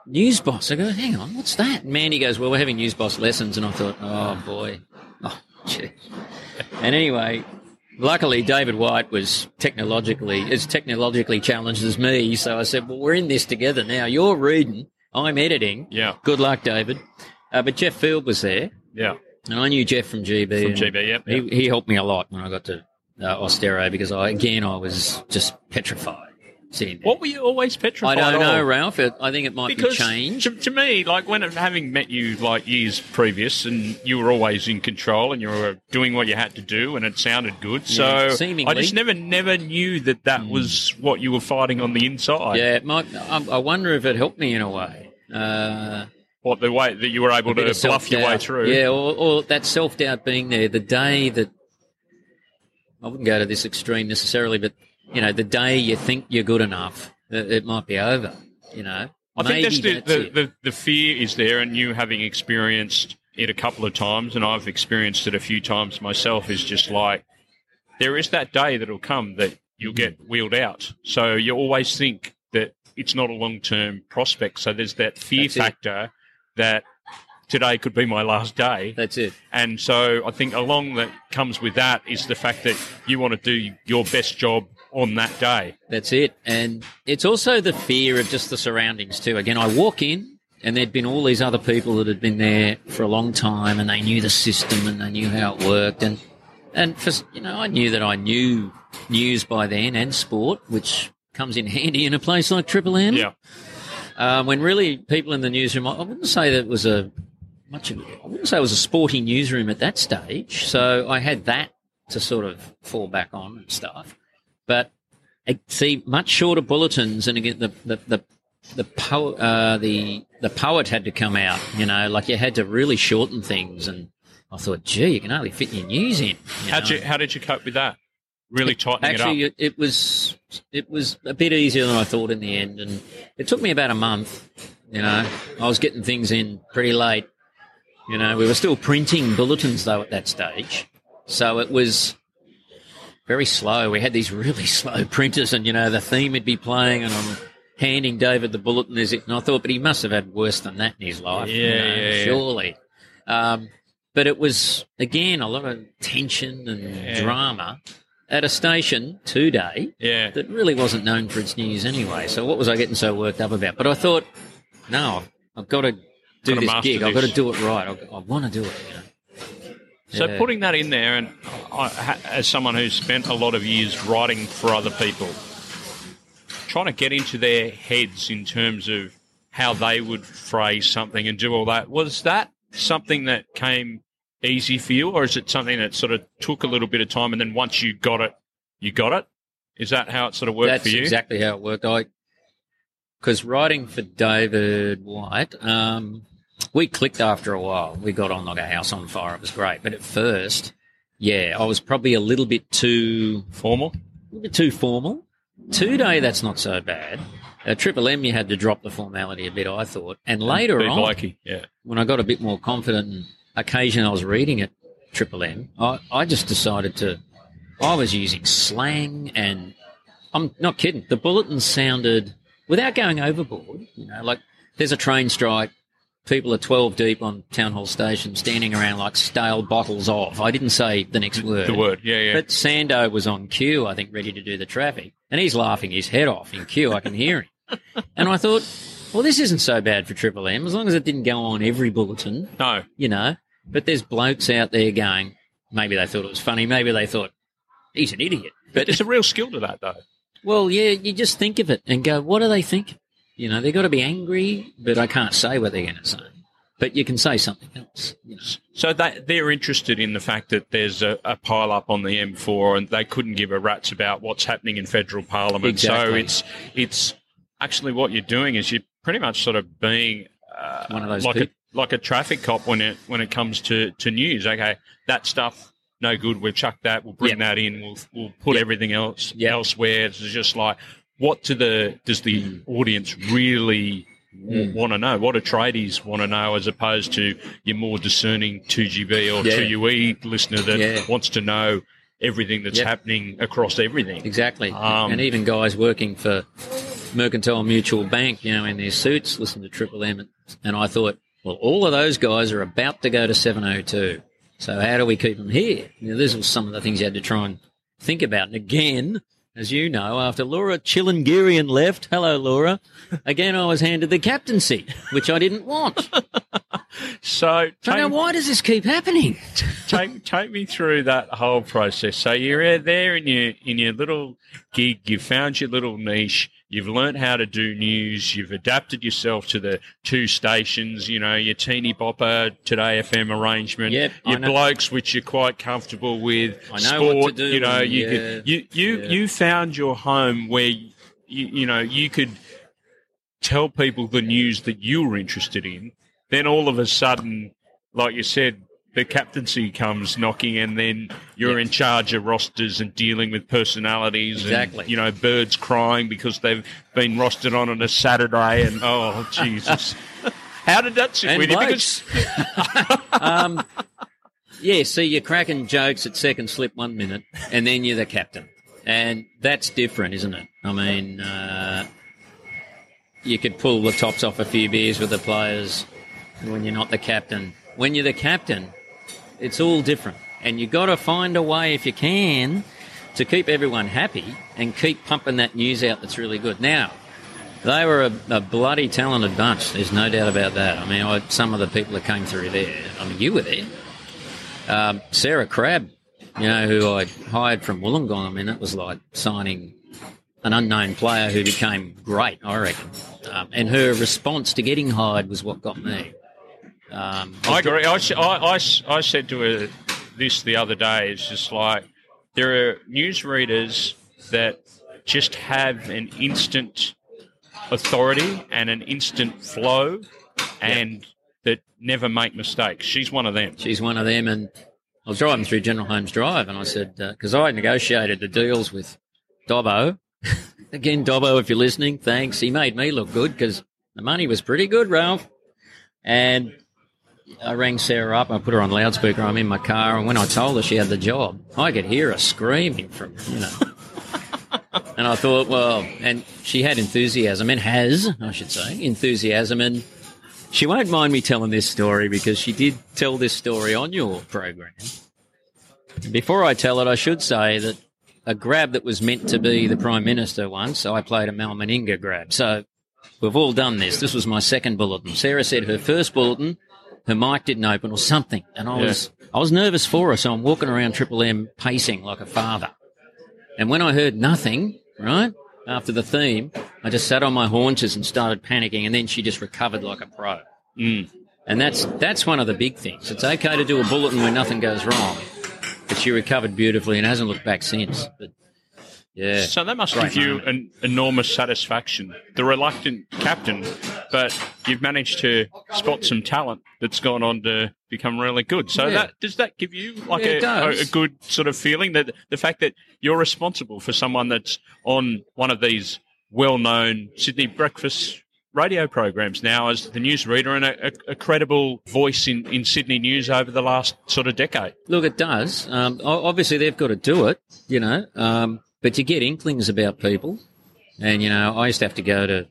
News Boss, I go, hang on, what's that? And Mandy goes, well, we're having News Boss lessons, and I thought, oh boy, oh gee. And anyway, luckily David White was technologically as technologically challenged as me, so I said, well, we're in this together now. You're reading, I'm editing. Yeah. Good luck, David. Uh, but Jeff Field was there, Yeah. And I knew Jeff from GB. From GB, yep. He, he helped me a lot when I got to uh, Austereo because I again I was just petrified What were you always petrified? I don't know, of? Ralph. It, I think it might Because be changed. to, to me, like when having met you like years previous, and you were always in control, and you were doing what you had to do, and it sounded good. So Yeah, I just never, never knew that that was what you were fighting on the inside. Yeah, it might. I, I wonder if it helped me in a way. Uh, What the way that you were able to bluff your way through. Yeah, or, or that self doubt being there. The day that I wouldn't go to this extreme necessarily, but you know, the day you think you're good enough, it, it might be over. You know, I think that's the, that's the, it. the, the fear is there, and you having experienced it a couple of times, and I've experienced it a few times myself, is just like there is that day that'll come that you'll get wheeled out. So you always think that it's not a long term prospect. So there's that fear That's it. factor that today could be my last day. That's it. And so I think along that comes with that is the fact that you want to do your best job on that day. That's it. And it's also the fear of just the surroundings too. Again, I walk in and there'd been all these other people that had been there for a long time and they knew the system and they knew how it worked. And, and for, you know, I knew that I knew news by then and sport, which comes in handy in a place like Triple M. Yeah. Um, when really people in the newsroom, I wouldn't say that it was a much of, I wouldn't say it was a sporty newsroom at that stage. So I had that to sort of fall back on and stuff. But see much shorter bulletins, and again the the the the, po- uh, the the poet had to come out. You know, like you had to really shorten things. And I thought, gee, you can only fit your news in. You How'd know? you, how did you cope with that? Really tightening Actually, it up. it, it was it was a bit easier than I thought in the end, and it took me about a month. You know, I was getting things in pretty late. You know, we were still printing bulletins though at that stage, so it was very slow. We had these really [laughs] slow printers, and you know, the theme would be playing, and I'm handing David the bulletin as it, and I thought, but he must have had worse than that in his life. you Yeah, know, yeah, yeah. surely. Um, but it was again a lot of tension and Yeah. drama at a station today Yeah. that really wasn't known for its news anyway. So what was I getting so worked up about? But I thought, no, I've got to do Gotta this gig. I've got to do it right. I, I want to do it. You know? So Yeah. putting that in there, and I, as someone who's spent a lot of years writing for other people, trying to get into their heads in terms of how they would phrase something and do all that, was that something that came easy for you, or is it something that sort of took a little bit of time, and then once you got it, you got it? Is that how it sort of worked That's for you? exactly how it worked. I because writing for David White, um, we clicked after a while. We got on like a house on fire. It was great, but at first, yeah, I was probably a little bit too Formal? a little bit too formal. Two day, that's not so bad. At Triple M, you had to drop the formality a bit, I thought. And later on, yeah. when I got a bit more confident and occasion I was reading at Triple M, I, I just decided to, I was using slang and I'm not kidding. The bulletin sounded, without going overboard, you know, like there's a train strike, people are 12 deep on Town Hall Station standing around like stale bottles of. I didn't say the next word. The word, yeah, yeah. But Sando was on cue, I think, ready to do the traffic. And he's laughing his head off in queue. I can hear him. [laughs] and I thought, well, this isn't so bad for Triple M, as long as it didn't go on every bulletin, no, you know. But there's blokes out there going, maybe they thought it was funny, maybe they thought, he's an idiot. But, there's a real skill to that, though. well, yeah, you just think of it and go, what do they think? You know, they've got to be angry, but I can't say what they're going to say. But you can say something else. You know. So they, they're interested in the fact that there's a, a pile up on the M4 and they couldn't give a rat's about what's happening in federal parliament. So it's it's actually what you're doing is you're pretty much sort of being uh, One of those like a like a traffic cop when it when it comes to, to news. Okay, that stuff no good. We've chucked that. We'll bring Yep. that in. We'll we'll put Yep. everything else Yep. elsewhere. It's just like what do the does the Mm. audience really want to know? What do tradies want to know as opposed to your more discerning 2GB or Yeah. 2UE listener that Yeah. wants to know everything that's Yep. happening across everything? Exactly. Um, and even guys working for Mercantile Mutual Bank, you know, in their suits, listen to Triple M. And I thought, well, all of those guys are about to go to 702. So how do we keep them here? You know, these were some of the things you had to try and think about. And again, as you know, after Laura Chillangirian left, hello Laura, again I was handed the captaincy, which I didn't want. [laughs] So So now, why does this keep happening? [laughs] take take me through that whole process. So you're there in your in your little gig. You've found your little niche. You've learnt how to do news. You've adapted yourself to the two stations. You know your teeny bopper today FM arrangement. Yep, your blokes, which you're quite comfortable with. I know Sport. what to do You know and you yeah, could, you you yeah. you found your home where you, you know you could tell people the news that you were interested in. Then all of a sudden, like you said, the captaincy comes knocking, and then you're Yeah. in charge of rosters and dealing with personalities. Exactly. And, you know, birds crying because they've been rostered on on a Saturday, and oh Jesus, [laughs] how did that sit And with you? blokes. [laughs] um, yeah, see, you're cracking jokes at second slip one minute, and then you're the captain. And that's different, isn't it? I mean, uh, you could pull the tops off a few beers with the players when you're not the captain. When you're the captain, it's all different. And you've got to find a way, if you can, to keep everyone happy and keep pumping that news out that's really good. Now, they were a, a bloody talented bunch. There's no doubt about that. I mean, I, some of the people that came through there. I mean, you were there. Um, Sarah Crabb, you know, who I hired from Wollongong. I mean, that was like signing an unknown player who became great. I reckon. Um, and her response to getting hired was what got me. Um, I agree. I said to her this the other day. It's just like there are newsreaders that just have an instant authority and an instant flow, and that never make mistakes. She's one of them. She's one of them. And I was driving through General Holmes Drive and I said, because I negotiated the deals with Dobbo. [laughs] Again, Dobbo, if you're listening, thanks. He made me look good because the money was pretty good, Ralph. And I rang Sarah up. I put her on loudspeaker. I'm in my car. And when I told her she had the job, I could hear her screaming from, you know. [laughs] and I thought, well, and she had enthusiasm and has, I should say, enthusiasm. And she won't mind me telling this story because she did tell this story on your program. Before I tell it, I should say that a grab that was meant to be the Prime Minister once, I played a Mal Meninga grab. So we've all done this. This was my second bulletin. Sarah said her first bulletin, her mic didn't open or something. And I was, I was nervous for her. So I'm walking around Triple M pacing like a father. And when I heard nothing, right, after the theme, I just sat on my haunches and started panicking. And then she just recovered like a pro. Mm. And that's that's one of the big things. It's okay to do a bulletin when nothing goes wrong, but she recovered beautifully and hasn't looked back since. But yeah, So that must Great give you an enormous satisfaction. The reluctant captain, but you've managed to spot some talent that's gone on to become really good. So Yeah. that does that give you like Yeah, a, a, a good sort of feeling that the fact that you're responsible for someone that's on one of these well-known Sydney breakfast radio programs now as the newsreader and a, a, a credible voice in, in Sydney news over the last sort of decade. look, it does. Um, obviously, they've got to do it, you know. Um, but you get inklings about people, and you know, I used to have to go to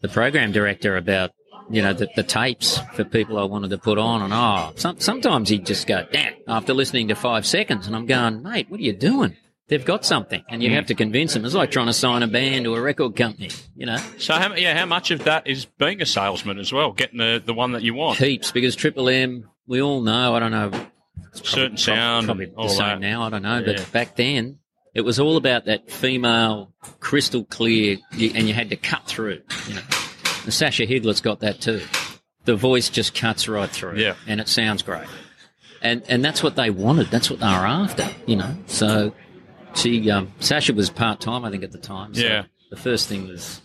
the program director about you know the, the tapes for people I wanted to put on, and oh, some, sometimes he'd just go, "Damn!" After listening to five seconds, and I'm going, "Mate, what are you doing?" They've got something, and you have to convince them. It's like trying to sign a band to a record company, you know. So how, yeah, how much of that is being a salesman as well, getting the, the one that you want? Heaps because Triple M, we all know. I don't know. certain sound, probably and the all same that. now. I don't know, Yeah. but back then it was all about that female, crystal clear, and you had to cut through. You know, and Sasha Higlett's got that too. The voice just cuts right through, Yeah. and it sounds great. And and that's what they wanted. That's what they were after. You know, so she um, Sasha was part time, I think, at the time. So Yeah. The first thing was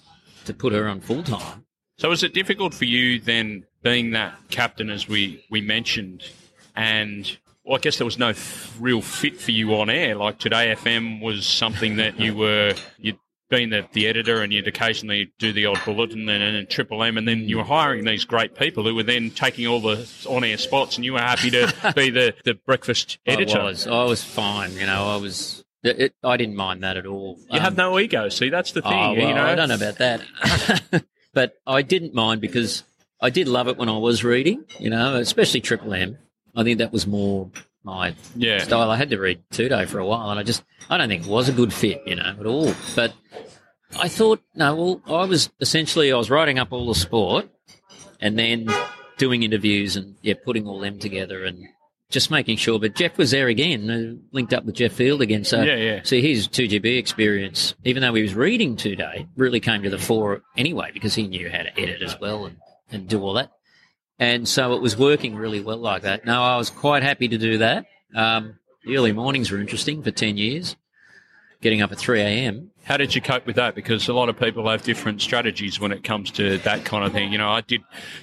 to put her on full time. So was it difficult for you then, being that captain as we we mentioned, and well, I guess there was no f- real fit for you on air. Like today, FM was something that you were you'd been the, the editor, and you'd occasionally do the odd bulletin and, and Triple M, and then you were hiring these great people who were then taking all the on air spots, and you were happy to [laughs] be the the breakfast editor. I was. I was fine. You know, I was. It, it, I didn't mind that at all. You have um, no ego. See, that's the thing. Oh, well, you know, I don't know about that. [laughs] but I didn't mind because I did love it when I was reading, you know, especially Triple M. I think that was more my Yeah. style. I had to read Two Day for a while, and I just, I don't think it was a good fit, you know, at all. But I thought, no, well, I was essentially, I was writing up all the sport, and then doing interviews and yeah, putting all them together and just making sure. But Jeff was there again, uh, linked up with Jeff Field again. So Yeah, yeah. See his two GB experience, even though he was reading two day, really came to the fore anyway because he knew how to edit as well and, and do all that. And so it was working really well like that. No, I was quite happy to do that. Um, the early mornings were interesting for ten years, getting up at three a.m. How did you cope with that? Because a lot of people have different strategies when it comes to that kind of thing. You know, I did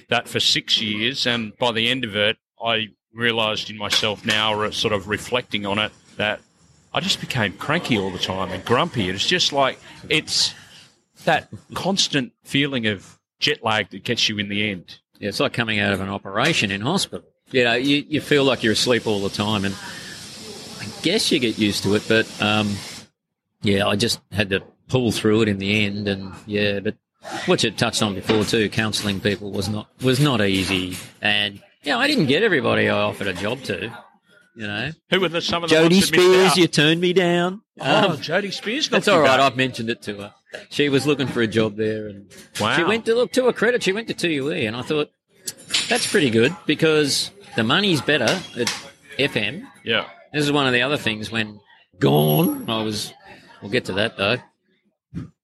that for six years, and by the end of it, I realised in myself now, sort of reflecting on it, that I just became cranky all the time and grumpy. It's just like it's that constant feeling of jet lag that gets you in the end. Yeah, it's like coming out of an operation in hospital. You know, you, you feel like you're asleep all the time, and I guess you get used to it. But um, yeah, I just had to pull through it in the end, and yeah. But what you touched on before too, counselling people was not was not easy, and yeah, I didn't get everybody I offered a job to. You know, Who were the, some of the Jody Spears, you turned me down. Oh, Um, Jodie Spears. not that's all right. I've mentioned it to her. She was looking for a job there, and Wow. she went to look to her credit. She went to 2UE, and I thought that's pretty good because the money's better at FM. Yeah. This is one of the other things when gone. I was. We'll get to that though.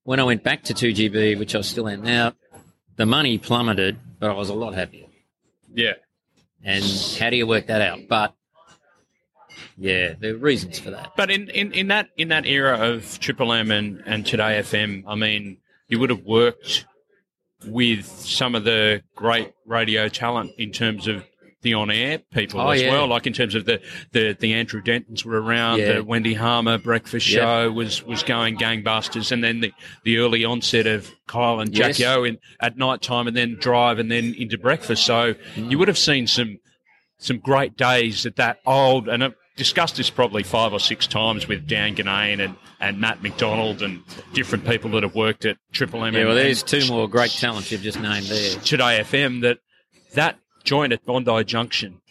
When I went back to 2GB, which I still am now, the money plummeted, but I was a lot happier. Yeah. And how do you work that out? But yeah, there are reasons for that. But in, in, in that in that era of Triple M and, and Today FM, I mean, you would have worked with some of the great radio talent in terms of the on air people Oh, as yeah. well. Like in terms of the, the, the Andrew Dentons were around, Yeah. the Wendy Harmer breakfast Yep. show was, was going gangbusters, and then the, the early onset of Kyle and Yes. Jackie O in at night time and then drive and then into breakfast. So Mm. you would have seen some some great days at that old, and I've discussed this probably five or six times with Dan Ganane and, and Matt McDonald and different people that have worked at Triple M. Yeah, well, there's two more great talents you've just named there. Today FM that that joint at Bondi Junction.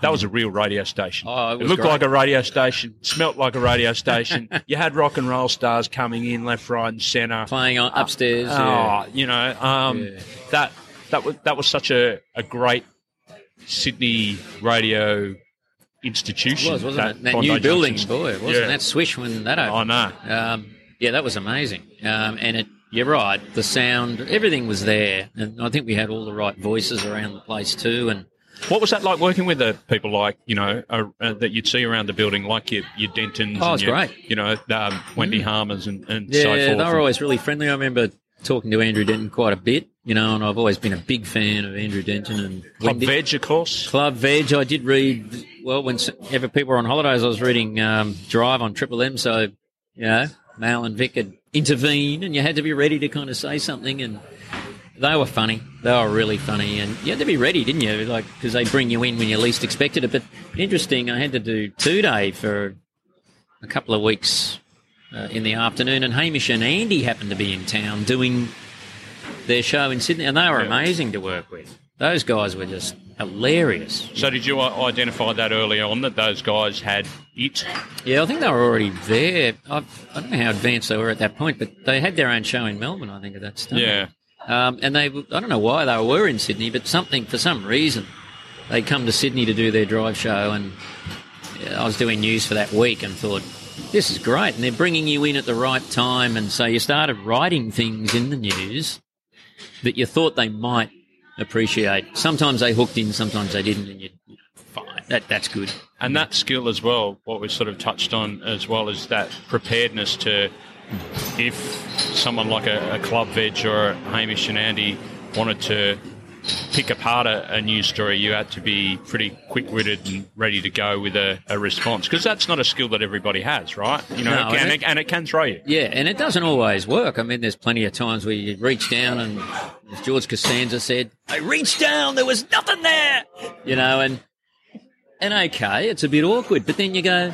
That was a real radio station. Oh, it was looked great. like a radio station, smelt like a radio station. [laughs] you had rock and roll stars coming in left, right, and centre. Playing on upstairs. yeah. Oh, you know, um, Yeah. that that was that was such a, a great Sydney radio institution. It was, wasn't it? That Bondi new building, boy, wasn't Yeah. that swish when that opened? I know. Um, yeah, that was amazing. Um, and it, you're right, the sound, everything was there. And I think we had all the right voices around the place too. And What was that like working with the people like you know uh, uh, that you'd see around the building, like your your Dentons, Oh, and it's your, great. You know, um, Wendy Harmers and, and yeah, so forth. they were always really friendly. I remember talking to Andrew Denton quite a bit, you know, and I've always been a big fan of Andrew Denton and Club Veg, of course. Club Veg. I did read, well, whenever people were on holidays, I was reading um, Drive on Triple M. So, you know, Mal and Vic had intervened and you had to be ready to kind of say something. And they were funny. They were really funny. And you had to be ready, didn't you? Like, because they bring you in when you least expected it. But interesting, I had to do two day for a couple of weeks uh, in the afternoon. And Hamish and Andy happened to be in town doing their show in Sydney. And they were Yeah. amazing to work with. Those guys were just hilarious. So did you identify that early on that those guys had it? Yeah, I think they were already there. I've, I don't know how advanced they were at that point, but they had their own show in Melbourne, I think, at that stage. Yeah. Um, and they, I don't know why they were in Sydney, but something, for some reason, they come to Sydney to do their drive show. And I was doing news for that week and thought, this is great. And they're bringing you in at the right time. And so you started writing things in the news that you thought they might appreciate. Sometimes they hooked in, sometimes they didn't. And you, fine, that, that's good. And that skill as well, what we sort of touched on as well, is that preparedness to, if someone like a, a Club Veg or Hamish and Andy wanted to pick apart a, a news story, you had to be pretty quick-witted and ready to go with a, a response because that's not a skill that everybody has, right? You know, No, and, and it, and it can throw you. Yeah, and it doesn't always work. I mean, there's plenty of times where you reach down and, as George Costanza said, I reached down, there was nothing there. You know, and and okay, it's a bit awkward, but then you go,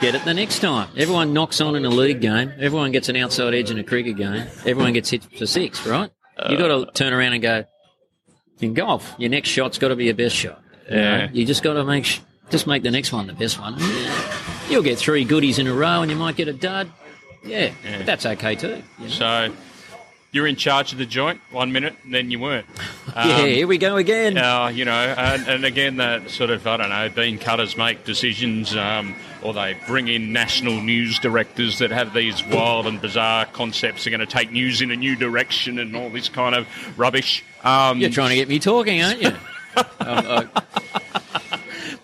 get it the next time. Everyone knocks on in a league game. Everyone gets an outside edge in a cricket game. Everyone gets hit for six, right? you got to turn around and go. In golf, your next shot's got to be your best shot. You know? You just got to make sh- just make the next one the best one. You'll get three goodies in a row, and you might get a dud. Yeah, Yeah. that's okay too. you know? So you're in charge of the joint one minute, and then you weren't. Um, [laughs] yeah, here we go again. Uh, you know, and, and again, that sort of, I don't know, bean cutters make decisions, um, or they bring in national news directors that have these wild and bizarre concepts. They're going to take news in a new direction and all this kind of rubbish. Um, You're trying to get me talking, aren't you? [laughs] um, uh,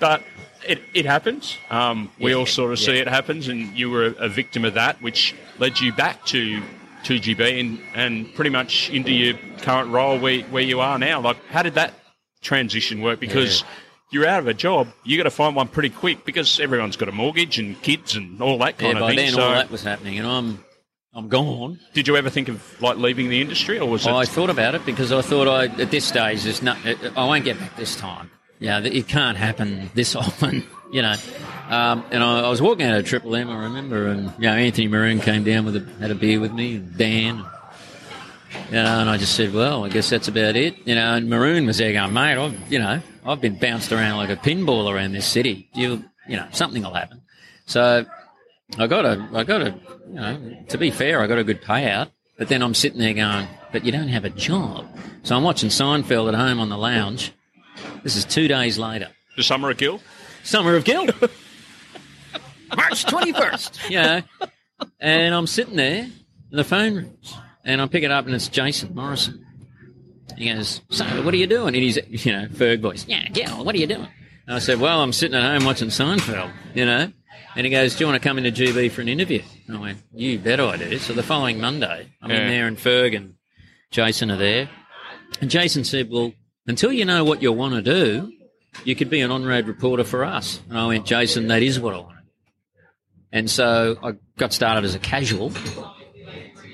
but it, it happens. Um, we Yeah, all sort of yeah. see it happens, and you were a victim of that, which led you back to 2GB and, and pretty much into your current role where, where you are now. Like, how did that transition work? Because Yeah. you're out of a job, you got to find one pretty quick because everyone's got a mortgage and kids and all that yeah, kind by of thing. then so, all that was happening, and I'm I'm gone. did you ever think of like leaving the industry, or was it? I thought about it because I thought I at this stage there's not, I won't get back this time. Yeah, it can't happen this [laughs] often, you know. Um, and I, I was walking out of Triple M, I remember, and you know Anthony Maroon came down with a, had a beer with me, and Dan. You know, and I just said, "Well, I guess that's about it." You know, and Maroon was there going, "Mate, I've you know I've been bounced around like a pinball around this city. You you know something will happen." So I got a, I got a, you know, to be fair, I got a good payout. But then I'm sitting there going, but you don't have a job. So I'm watching Seinfeld at home on the lounge. This is two days later. the summer of Gil? Summer of Guild. [laughs] March 21st. Yeah. and I'm sitting there, and the phone rings, and I pick it up, and it's Jason Morrison. He goes, So, what are you doing? And he's, you know, Ferg voice, Yeah, Gil, what are you doing? And I said, Well, I'm sitting at home watching Seinfeld, you know. And he goes, Do you want to come into GB for an interview? And I went, You bet I do. So the following Monday, I'm Yeah. in there, and Ferg and Jason are there. And Jason said, Well, until you know what you want to do, you could be an on-road reporter for us. And I went, Jason, that is what I want. And so I got started as a casual,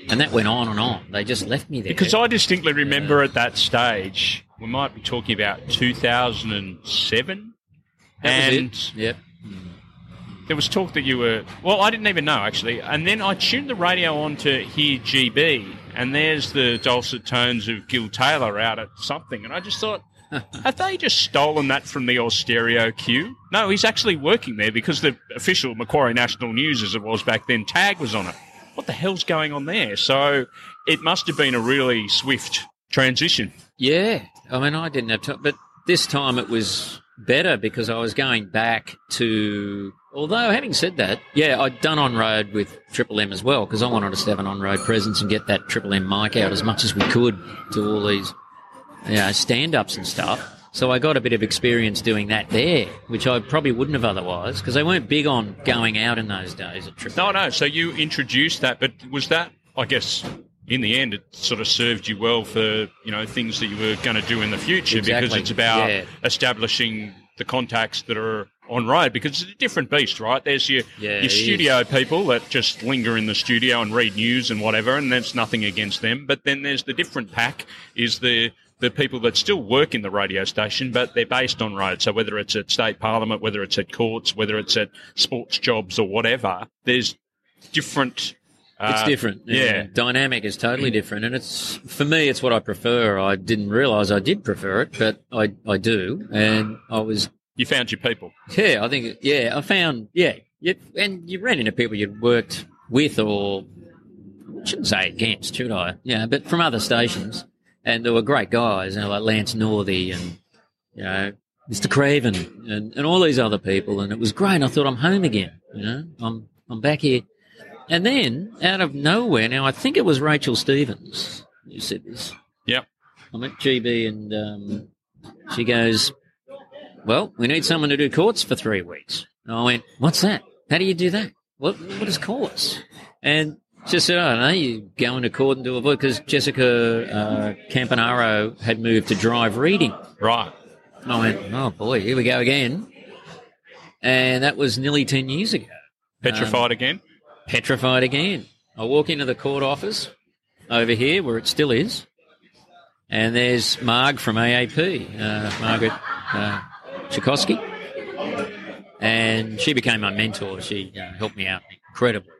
and that went on and on. They just left me there. Because I distinctly remember at that stage, we might be talking about 2007. That was and it. Yep. there was talk that you were, well, I didn't even know actually. And then I tuned the radio on to hear GB, and there's the dulcet tones of Gil Taylor out at something. And I just thought, have they just stolen that from the Austereo queue? No, he's actually working there because the official Macquarie National News, as it was back then, tag was on it. What the hell's going on there? So it must have been a really swift transition. Yeah. I mean, I didn't have time, but this time it was better because I was going back to. Although, having said that, yeah, I'd done on road with Triple M as well because I wanted us to have an on road presence and get that Triple M mic out as much as we could to all these you know, stand ups and stuff. So I got a bit of experience doing that there, which I probably wouldn't have otherwise because they weren't big on going out in those days at Triple No, no. So you introduced that, but was that, I guess, in the end, it sort of served you well for you know things that you were going to do in the future because it's about Yeah. establishing the contacts that are on road because it's a different beast, right? There's your Yeah, your studio people that just linger in the studio and read news and whatever, and there's nothing against them. But then there's the different pack is the the people that still work in the radio station, but they're based on road. So whether it's at state parliament, whether it's at courts, whether it's at sports jobs or whatever, there's different. It's uh, different. yeah. Dynamic is totally different. And it's, for me, it's what I prefer. I didn't realize I did prefer it, but I, I do. And I was, You found your people. yeah, I think, yeah, I found, yeah. You, and you ran into people you'd worked with or, I shouldn't say against, should I? Yeah, but from other stations. And they were great guys, you know, like Lance Northey and, you know, Mr. Craven and, and all these other people. And it was great. I thought, I'm home again. You know, I'm, I'm back here. And then out of nowhere, now I think it was Rachel Stevens who said this. Yep. I'm at GB and um, she goes, Well, we need someone to do courts for three weeks. And I went, What's that? How do you do that? What, what is courts? And she said, I don't know, you go into court and do a vote because Jessica uh, Campanaro had moved to drive reading. Right. And I went, Oh boy, here we go again. And that was nearly 10 years ago Petrified again. petrified again. I walk into the court office over here where it still is, and there's Marg from AAP, uh, Margaret uh, Scheikowski, and she became my mentor. She uh, helped me out incredibly.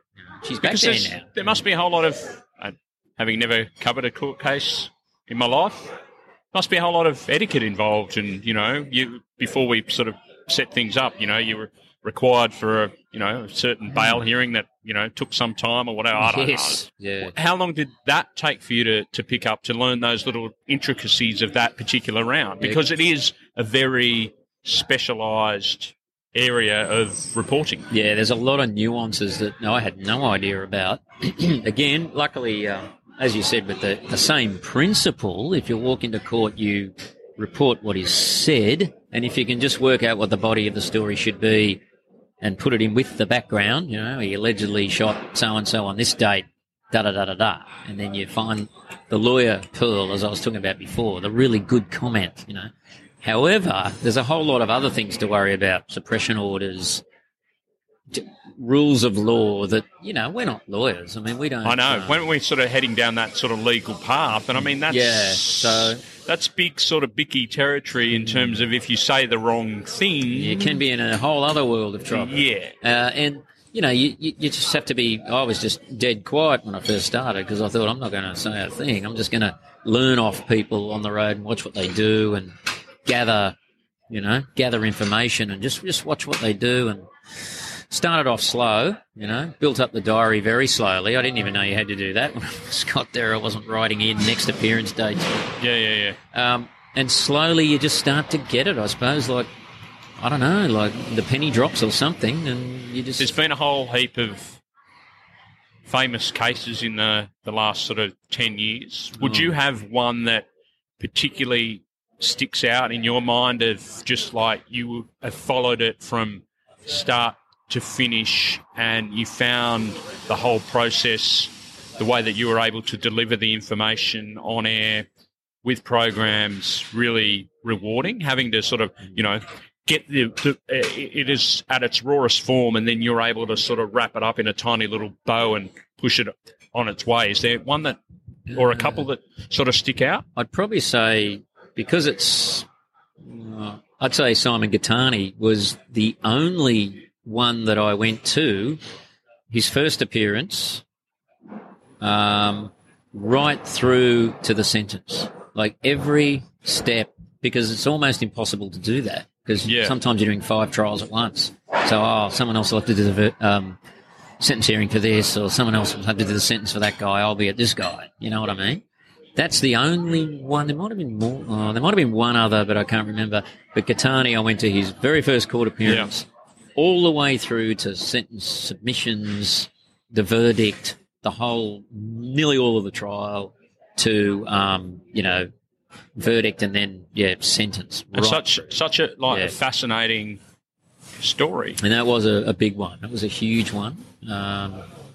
She's back Because there now. there must be a whole lot of, uh, having never covered a court case in my life, must be a whole lot of etiquette involved. And, you know, you before we sort of set things up, you know, you were required for a you know a certain bail hearing that you know took some time or whatever. I don't yes. Yeah. How long did that take for you to, to pick up to learn those little intricacies of that particular round? Yeah. Because it is a very specialised area of reporting. Yeah, there's a lot of nuances that I had no idea about. [clears throat] Again, luckily, um, as you said, with the, the same principle, if you walk into court, you report what is said, and if you can just work out what the body of the story should be and put it in with the background, you know, he allegedly shot so and so on this date, da da da da da, and then you find the lawyer pearl, as I was talking about before, the really good comment, you know. However, there's a whole lot of other things to worry about: suppression orders, d- rules of law. That you know, we're not lawyers. I mean, we don't. I know uh, when we're sort of heading down that sort of legal path, and I mean that's Yeah, so- that's big sort of bicky territory in terms of if you say the wrong thing, you can be in a whole other world of trouble. yeah. Uh, and you know, you, you, you just have to be. I was just dead quiet when I first started because I thought I'm not going to say a thing. I'm just going to learn off people on the road and watch what they do and gather, you know, gather information and just just watch what they do and. Started off slow, you know, built up the diary very slowly. I didn't even know you had to do that [laughs] when I first got there. I wasn't writing in next appearance dates. Yeah, yeah, yeah. Um, and slowly you just start to get it, I suppose. Like, I don't know, like the penny drops or something, and you just. There's been a whole heap of famous cases in the, the last sort of 10 years. Would Oh. you have one that particularly sticks out in your mind of just like you have followed it from start to finish and you found the whole process, the way that you were able to deliver the information on air with programs really rewarding, having to sort of, you know, get the, the it is at its rawest form and then you're able to sort of wrap it up in a tiny little bow and push it on its way. Is there one that, or a couple that sort of stick out? I'd probably say because it's. Uh, I'd say Simon Gittany was the only one that I went to. His first appearance, um, right through to the sentence, like every step, because it's almost impossible to do that. Because Yeah. sometimes you're doing five trials at once. So, oh, someone else will have to do the um, sentence hearing for this, or someone else will have to do the sentence for that guy. I'll be at this guy. You know what I mean? That's the only one. There might have been more. Oh, there might have been one other, but I can't remember. But Gittany, I went to his very first court appearance, all the way through to sentence submissions, the verdict, the whole, nearly all of the trial, to um, you know, verdict and then yeah, sentence. And Right. such such a like Yeah. a fascinating story. and that was a, a big one. That was a huge one. Um,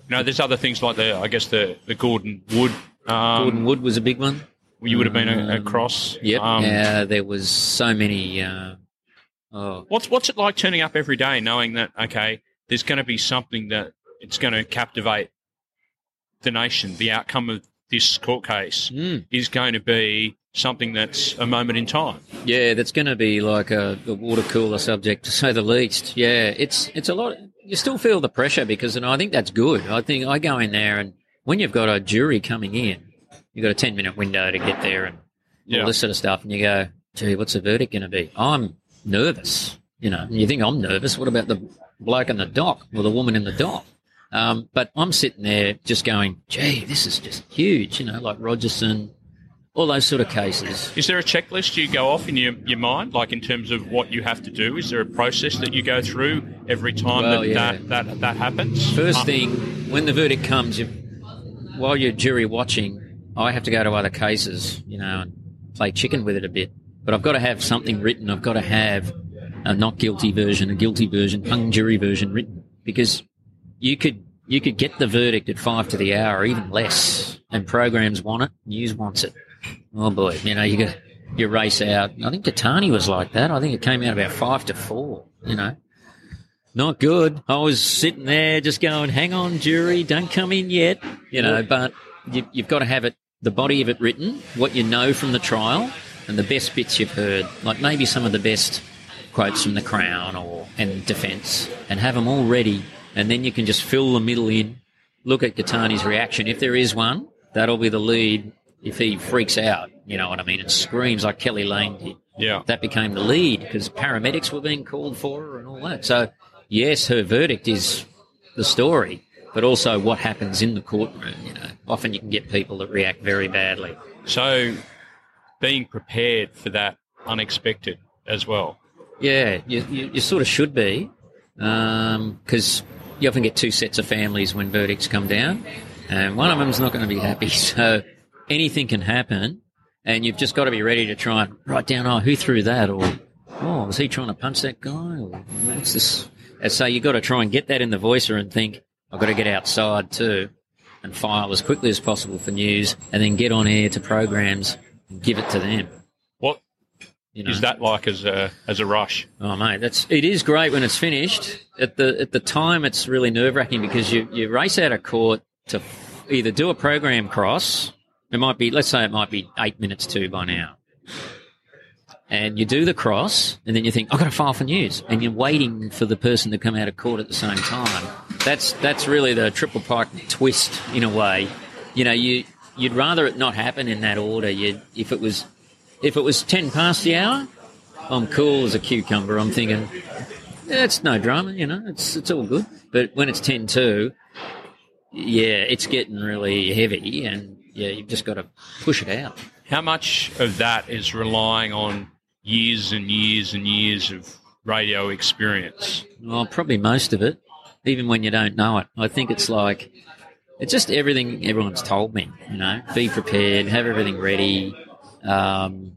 You know, there's other things like the I guess the the Gordon Wood. Um, Gordon Wood was a big one. you would have been a, Um, across. Yep. Um, yeah, there was so many. Uh, oh, What's what's it like turning up every day, knowing that okay, there's going to be something that it's going to captivate the nation. The outcome of this court case Mm. is going to be something that's a moment in time. Yeah, that's going to be like a, a water cooler subject, to say the least. Yeah, it's it's a lot. You still feel the pressure because, and I think that's good. I think I go in there, and when you've got a jury coming in, you've got a ten minute window to get there and Yeah. all this sort of stuff, and you go, "Gee, what's the verdict going to be?" I'm nervous. You know, and you think I'm nervous. What about the bloke in the dock or the woman in the dock? Um, but I'm sitting there just going, "Gee, this is just huge." You know, like Rogerson, all those sort of cases. Is there a checklist you go off in your, your mind, like in terms of what you have to do? Is there a process that you go through every time Well, that, yeah. that, that that happens? First Uh, thing, when the verdict comes, you, while you're jury watching, I have to go to other cases, you know, and play chicken with it a bit. But I've got to have something written. I've got to have a not guilty version, a guilty version, hung jury version written, because you could you could get the verdict at five to the hour, even less, and programs want it, news wants it. Oh boy, you know, you get you race out. I think Gittany was like that. I think it came out about five to four. You know, not good. I was sitting there just going, hang on, jury, don't come in yet. You know, but you, you've got to have it, the body of it written, what you know from the trial, and the best bits you've heard, like maybe some of the best quotes from the Crown or and defence, and have them all ready, and then you can just fill the middle in. Look at Gittany's reaction. If there is one, that'll be the lead. If he freaks out, you know what I mean, and screams like Keli Lane did yeah. that became the lead because paramedics were being called for and all that. So yes, her verdict is the story, but also what happens in the courtroom. You know, often you can get people that react very badly. So, being prepared for that unexpected as well. Yeah, you, you, you sort of should be, um, because you often get two sets of families when verdicts come down, and one of them's not going to be happy. [laughs] So anything can happen, and you've just got to be ready to try and write down, oh, who threw that, or oh, was he trying to punch that guy, or what's this? And so you've got to try and get that in the voicer and think, I've got to get outside too, and file as quickly as possible for news, and then get on air to programs and give it to them. What You know? is that like as a as a rush? Oh mate, that's it is great when it's finished. At the at the time, it's really nerve wracking because you you race out of court to either do a program cross. It might be let's say it might be eight minutes to by now, and you do the cross, and then you think I've got to file for news, and you're waiting for the person to come out of court at the same time. That's that's really the triple pike twist in a way. You know, you you'd rather it not happen in that order. You if it was if it was ten past the hour, I'm cool as a cucumber. I'm thinking, yeah, it's no drama, you know, it's it's all good. But when it's ten two, yeah, it's getting really heavy, and yeah, you've just got to push it out. How much of that is relying on years and years and years of radio experience? Well, probably most of it, even when you don't know it. I think it's like it's just everything everyone's told me. You know, be prepared, have everything ready. Um,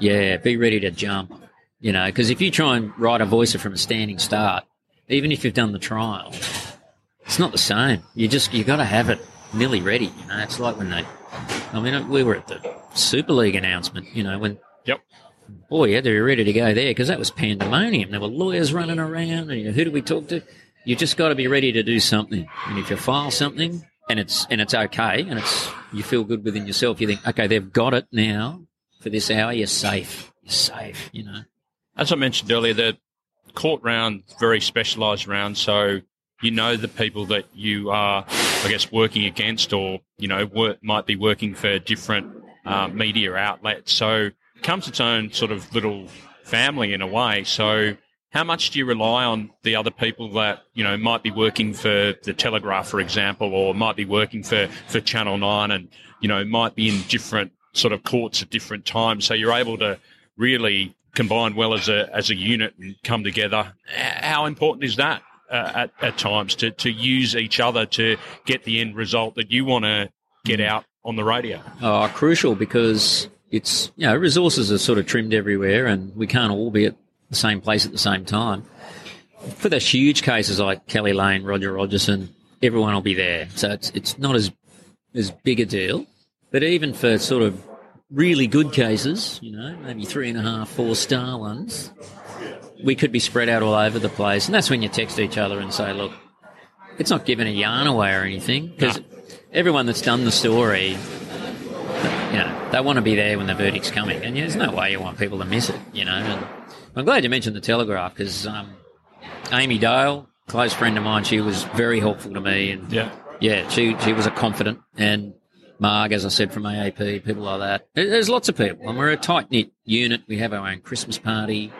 yeah, be ready to jump. You know, because if you try and write a voicer from a standing start, even if you've done the trial, it's not the same. You just you got to have it nearly ready. You know, it's like when they. I mean, we were at the Super League announcement. You know, when Yep. Boy, you had to be ready to go there because that was pandemonium. There were lawyers running around, and you know, who do we talk to? You just got to be ready to do something. And if you file something and it's and it's okay, and it's you feel good within yourself, you think, okay, they've got it now for this hour. You're safe. You're safe. You know. As I mentioned earlier, the court round very specialised round, so you know the people that you are, I guess, working against, or you know, work, might be working for different uh, media outlets. So comes its own sort of little family in a way. So how much do you rely on the other people that you know might be working for the Telegraph, for example, or might be working for for Channel Nine, and you know might be in different sort of courts at different times. So you're able to really combine well as a as a unit and come together. How important is that uh, at at times to to use each other to get the end result that you want to get out on the radio? Oh, crucial because it's you know resources are sort of trimmed everywhere, and we can't all be at the same place at the same time. For the huge cases like Keli Lane, Roger Rogerson, everyone will be there, so it's it's not as as big a deal. But even for sort of really good cases, you know, maybe three and a half, four star ones, we could be spread out all over the place, and that's when you text each other and say, look, it's not giving a yarn away or anything because everyone that's done the story [laughs] you know, they want to be there when the verdict's coming, and there's no way you want people to miss it, you know. And I'm glad you mentioned the Telegraph because um, Amy Dale, close friend of mine, she was very helpful to me, and Yeah. yeah, she she was a confident, and Marg, as I said, from AAP, people like that. There's lots of people, and we're a tight knit unit. We have our own Christmas party.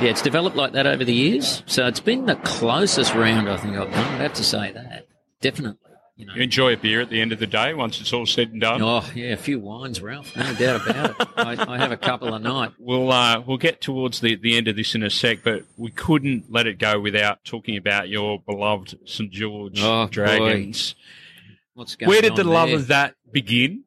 Yeah, it's developed like that over the years, so it's been the closest round I think I've done. I'd have to say that definitely. You know. You enjoy a beer at the end of the day once it's all said and done. Oh yeah, a few wines, Ralph. No doubt about it. I, I have a couple a night. [laughs] We'll uh, we'll get towards the, the end of this in a sec, but we couldn't let it go without talking about your beloved St George Oh, Dragons. What's going Where did the love there? of that begin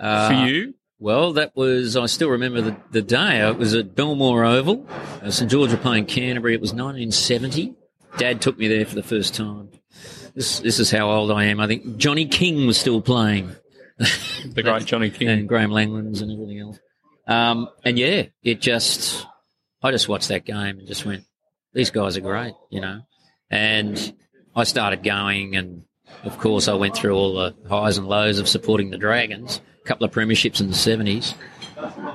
Uh, for you? Well, that was I still remember the, the day. It was at Belmore Oval. Uh, St George were playing Canterbury. It was 1970. Dad took me there for the first time. This this is how old I am. I think Johnny King was still playing. The great [laughs] Johnny King. and Graham Langlands and everything else. Um, and yeah, it just, I just watched that game and just went, these guys are great, you know. And I started going, and of course, I went through all the highs and lows of supporting the Dragons. A couple of premierships in the seventies.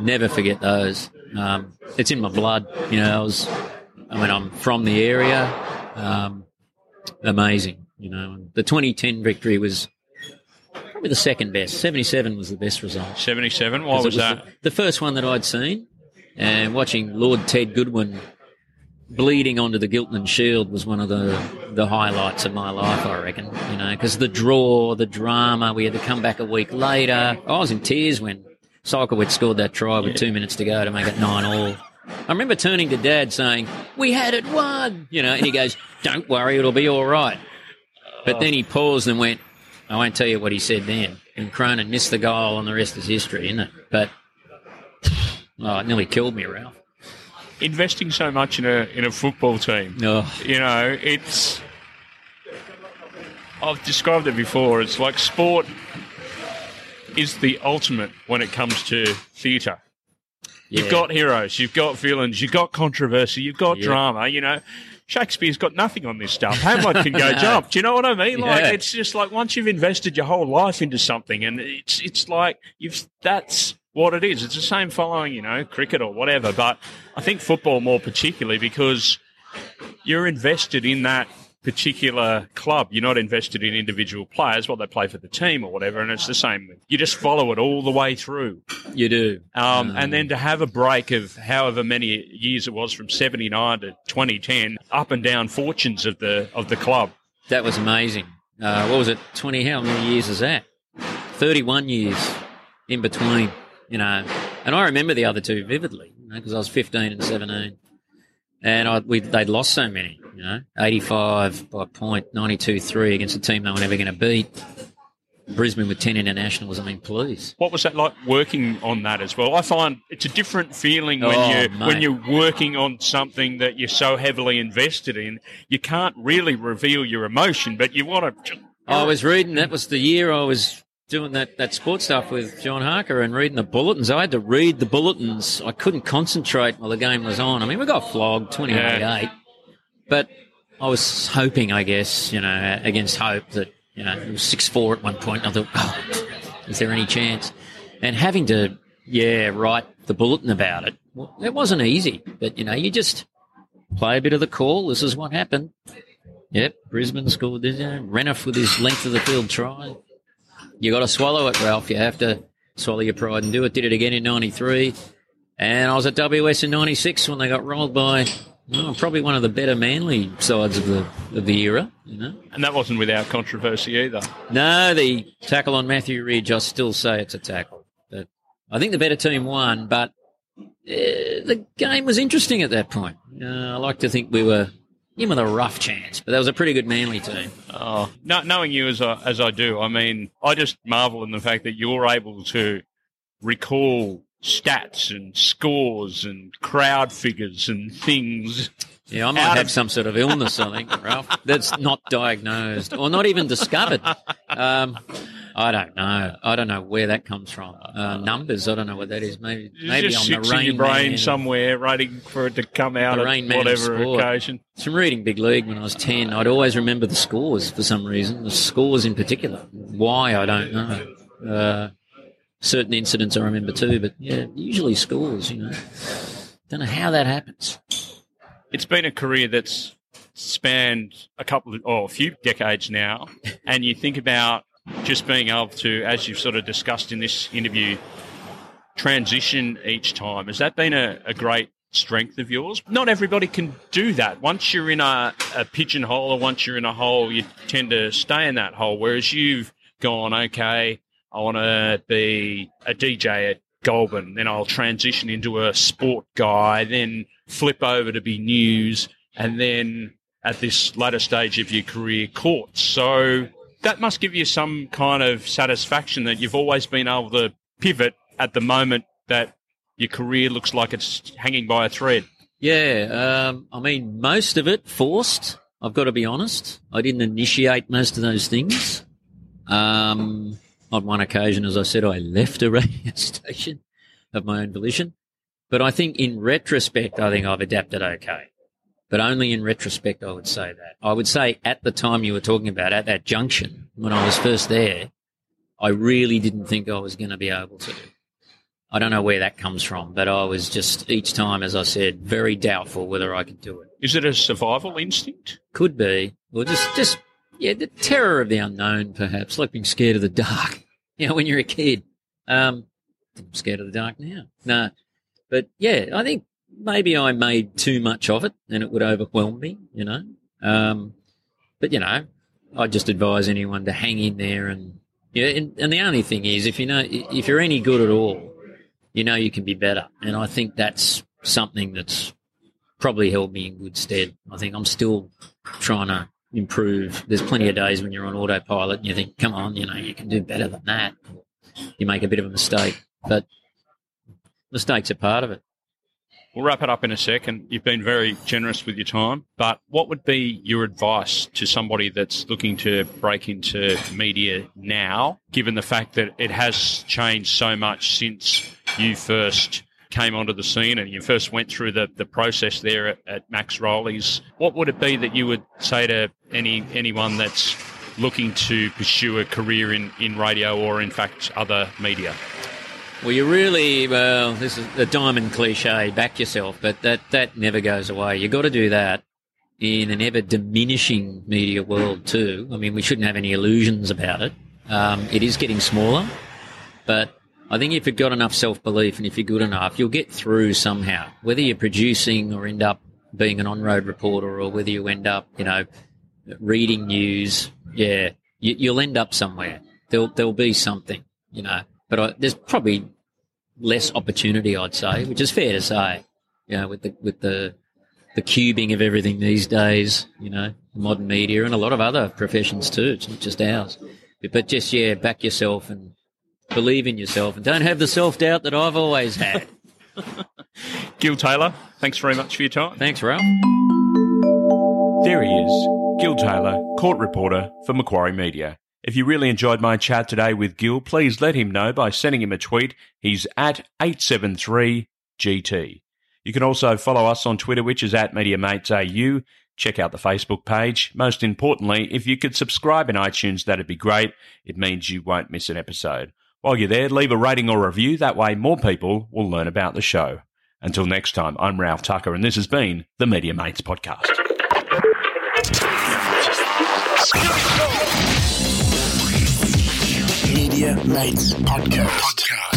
Never forget those. Um, it's in my blood, you know. I was, I mean, I'm from the area. Um, amazing, you know. And the 2010 victory was probably the second best. 77 was the best result. 77. Why it was that? The, the first one that I'd seen, and watching Lord Ted Goodwin bleeding onto the Giltinan Shield was one of the the highlights of my life, I reckon. You know, because the draw, the drama, we had to come back a week later. I was in tears when Cyclewicz scored that try with two minutes to go to make it nine all. I remember turning to Dad saying, "We had it won," you know, and he goes, [laughs] "Don't worry, it'll be all right." But then he paused and went, "I won't tell you what he said then." And Cronin missed the goal, and the rest is history, isn't it? But [sighs] oh, it nearly killed me, Ralph. Investing so much in a in a football team, Oh, you know, it's. I've described it before. It's like sport is the ultimate when it comes to theatre. You've yeah. got heroes, you've got villains, you've got controversy, you've got Yeah. drama. You know, Shakespeare's got nothing on this stuff. Hamlet can go [laughs] No. jump. Do you know what I mean? Like Yeah. it's just like once you've invested your whole life into something, and it's it's like you've that's what it is. It's the same following, you know, cricket or whatever. But I think football more particularly because you're invested in that particular club. You're not invested in individual players, well, they play for the team or whatever, and it's the same. You just follow it all the way through. you do. Um, and then to have a break of however many years it was from 79 to 2010, up and down fortunes of the of the club. That was amazing. Uh, what was it? Twenty? How many years is that? Thirty-one years in between. You know, and I remember the other two vividly because I was fifteen and seventeen, and I, we they'd lost so many. You know, eighty-five by point, ninety-two three against a team they were never going to beat. Brisbane with ten internationals. I mean, please. What was that like working on that as well? I find it's a different feeling when Oh, you mate. when you're working on something that you're so heavily invested in. You can't really reveal your emotion, but you want to. I was reading. That was the year I was doing that, that sports stuff with John Harker and reading the bulletins. I had to read the bulletins. I couldn't concentrate while the game was on. I mean, we got flogged twenty eight eight, but I was hoping, I guess, you know, against hope that you know it was six four at one point. And I thought, oh, is there any chance? And having to, yeah, write the bulletin about it. Well, it wasn't easy, but you know, you just play a bit of the call. This is what happened. Yep, Brisbane scored this. Know, with his length of the field try. You got to swallow it, Ralph. You have to swallow your pride and do it. Did it again in '93, and I was at WS in '96 when they got rolled by well, probably one of the better Manly sides of the of the era. You know, And that wasn't without controversy either. no, the tackle on Matthew Ridge. I still say it's a tackle, but I think the better team won. But uh, the game was interesting at that point. Uh, I like to think we were in with a rough chance, but that was a pretty good Manly team. Oh, no, knowing you as I, as I do, I mean, I just marvel in the fact that you're able to recall stats and scores and crowd figures and things. Yeah, I might have of- some sort of illness, I think, Ralph, that's not diagnosed or not even discovered. Um, I don't know. I don't know where that comes from. Uh, numbers, I don't know what that is. Maybe, It maybe just I'm the sits in rain your brain man. somewhere, waiting for it to come out at rain whatever occasion. From reading Big League when I was 10, I'd always remember the scores for some reason. The scores in particular. Why, I don't know. Uh, certain incidents I remember too, but yeah, usually scores, you know. Don't know how that happens. It's been a career that's spanned a couple of, or a few decades now, [laughs] and you think about just being able to, as you've sort of discussed in this interview, transition each time. Has that been a, a great strength of yours? Not everybody can do that. Once you're in a, a pigeonhole or once you're in a hole, you tend to stay in that hole. Whereas you've gone, okay, I want to be a DJ at Goulburn, then I'll transition into a sport guy, then flip over to be news, and then at this later stage of your career, courts. So that must give you some kind of satisfaction that you've always been able to pivot at the moment that your career looks like it's hanging by a thread. Yeah, um, I mean, most of it forced. I've got to be honest. I didn't initiate most of those things. Um, on one occasion, as I said, I left a [laughs] radio station of my own volition. But I think in retrospect, I think I've adapted okay. But only in retrospect, I would say that. I would say at the time you were talking about, at that junction, when I was first there, I really didn't think I was going to be able to. I don't know where that comes from, but I was just each time, as I said, very doubtful whether I could do it. Is it a survival instinct? Could be, or just, just yeah, the terror of the unknown, perhaps, like being scared of the dark. [laughs] You know, when you're a kid, um, I'm scared of the dark now. No, but yeah, I think maybe I made too much of it and it would overwhelm me, you know. Um, but you know, I just advise anyone to hang in there and yeah. And, and the only thing is, if you know, if you're any good at all, you know you can be better. And I think that's something that's probably held me in good stead. I think I'm still trying to improve. There's plenty of days when you're on autopilot and you think, come on, you know, you can do better than that. You make a bit of a mistake, but mistakes are part of it. We'll wrap it up in a second. You've been very generous with your time, but what would be your advice to somebody that's looking to break into media now, given the fact that it has changed so much since you first came onto the scene and you first went through the, the process there at, at Max Rowley's? What would it be that you would say to any anyone that's looking to pursue a career in, in radio or, in fact, other media? Well, you really, well, this is a diamond cliche, back yourself, but that, that never goes away. You've got to do that in an ever diminishing media world, too. I mean, we shouldn't have any illusions about it. Um, it is getting smaller, but I think if you've got enough self belief and if you're good enough, you'll get through somehow. Whether you're producing or end up being an on road reporter or whether you end up, you know, reading news, yeah, you, will end up somewhere. There'll, there'll be something, you know. But I, there's probably less opportunity, I'd say, which is fair to say. You know, with the with the the cubing of everything these days, you know, modern media and a lot of other professions too. It's not just ours. But just yeah, back yourself and believe in yourself and don't have the self doubt that I've always had. [laughs] Gil Taylor, thanks very much for your time. Thanks, Ralph. There he is, Gil Taylor, court reporter for Macquarie Media. If you really enjoyed my chat today with Gil, please let him know by sending him a tweet. He's at 873GT. You can also follow us on Twitter, which is at MediaMatesAU. Check out the Facebook page. Most importantly, if you could subscribe in iTunes, that'd be great. It means you won't miss an episode. While you're there, leave a rating or review. That way, more people will learn about the show. Until next time, I'm Ralph Tucker, and this has been the Media Mates Podcast. Media Mates Podcast.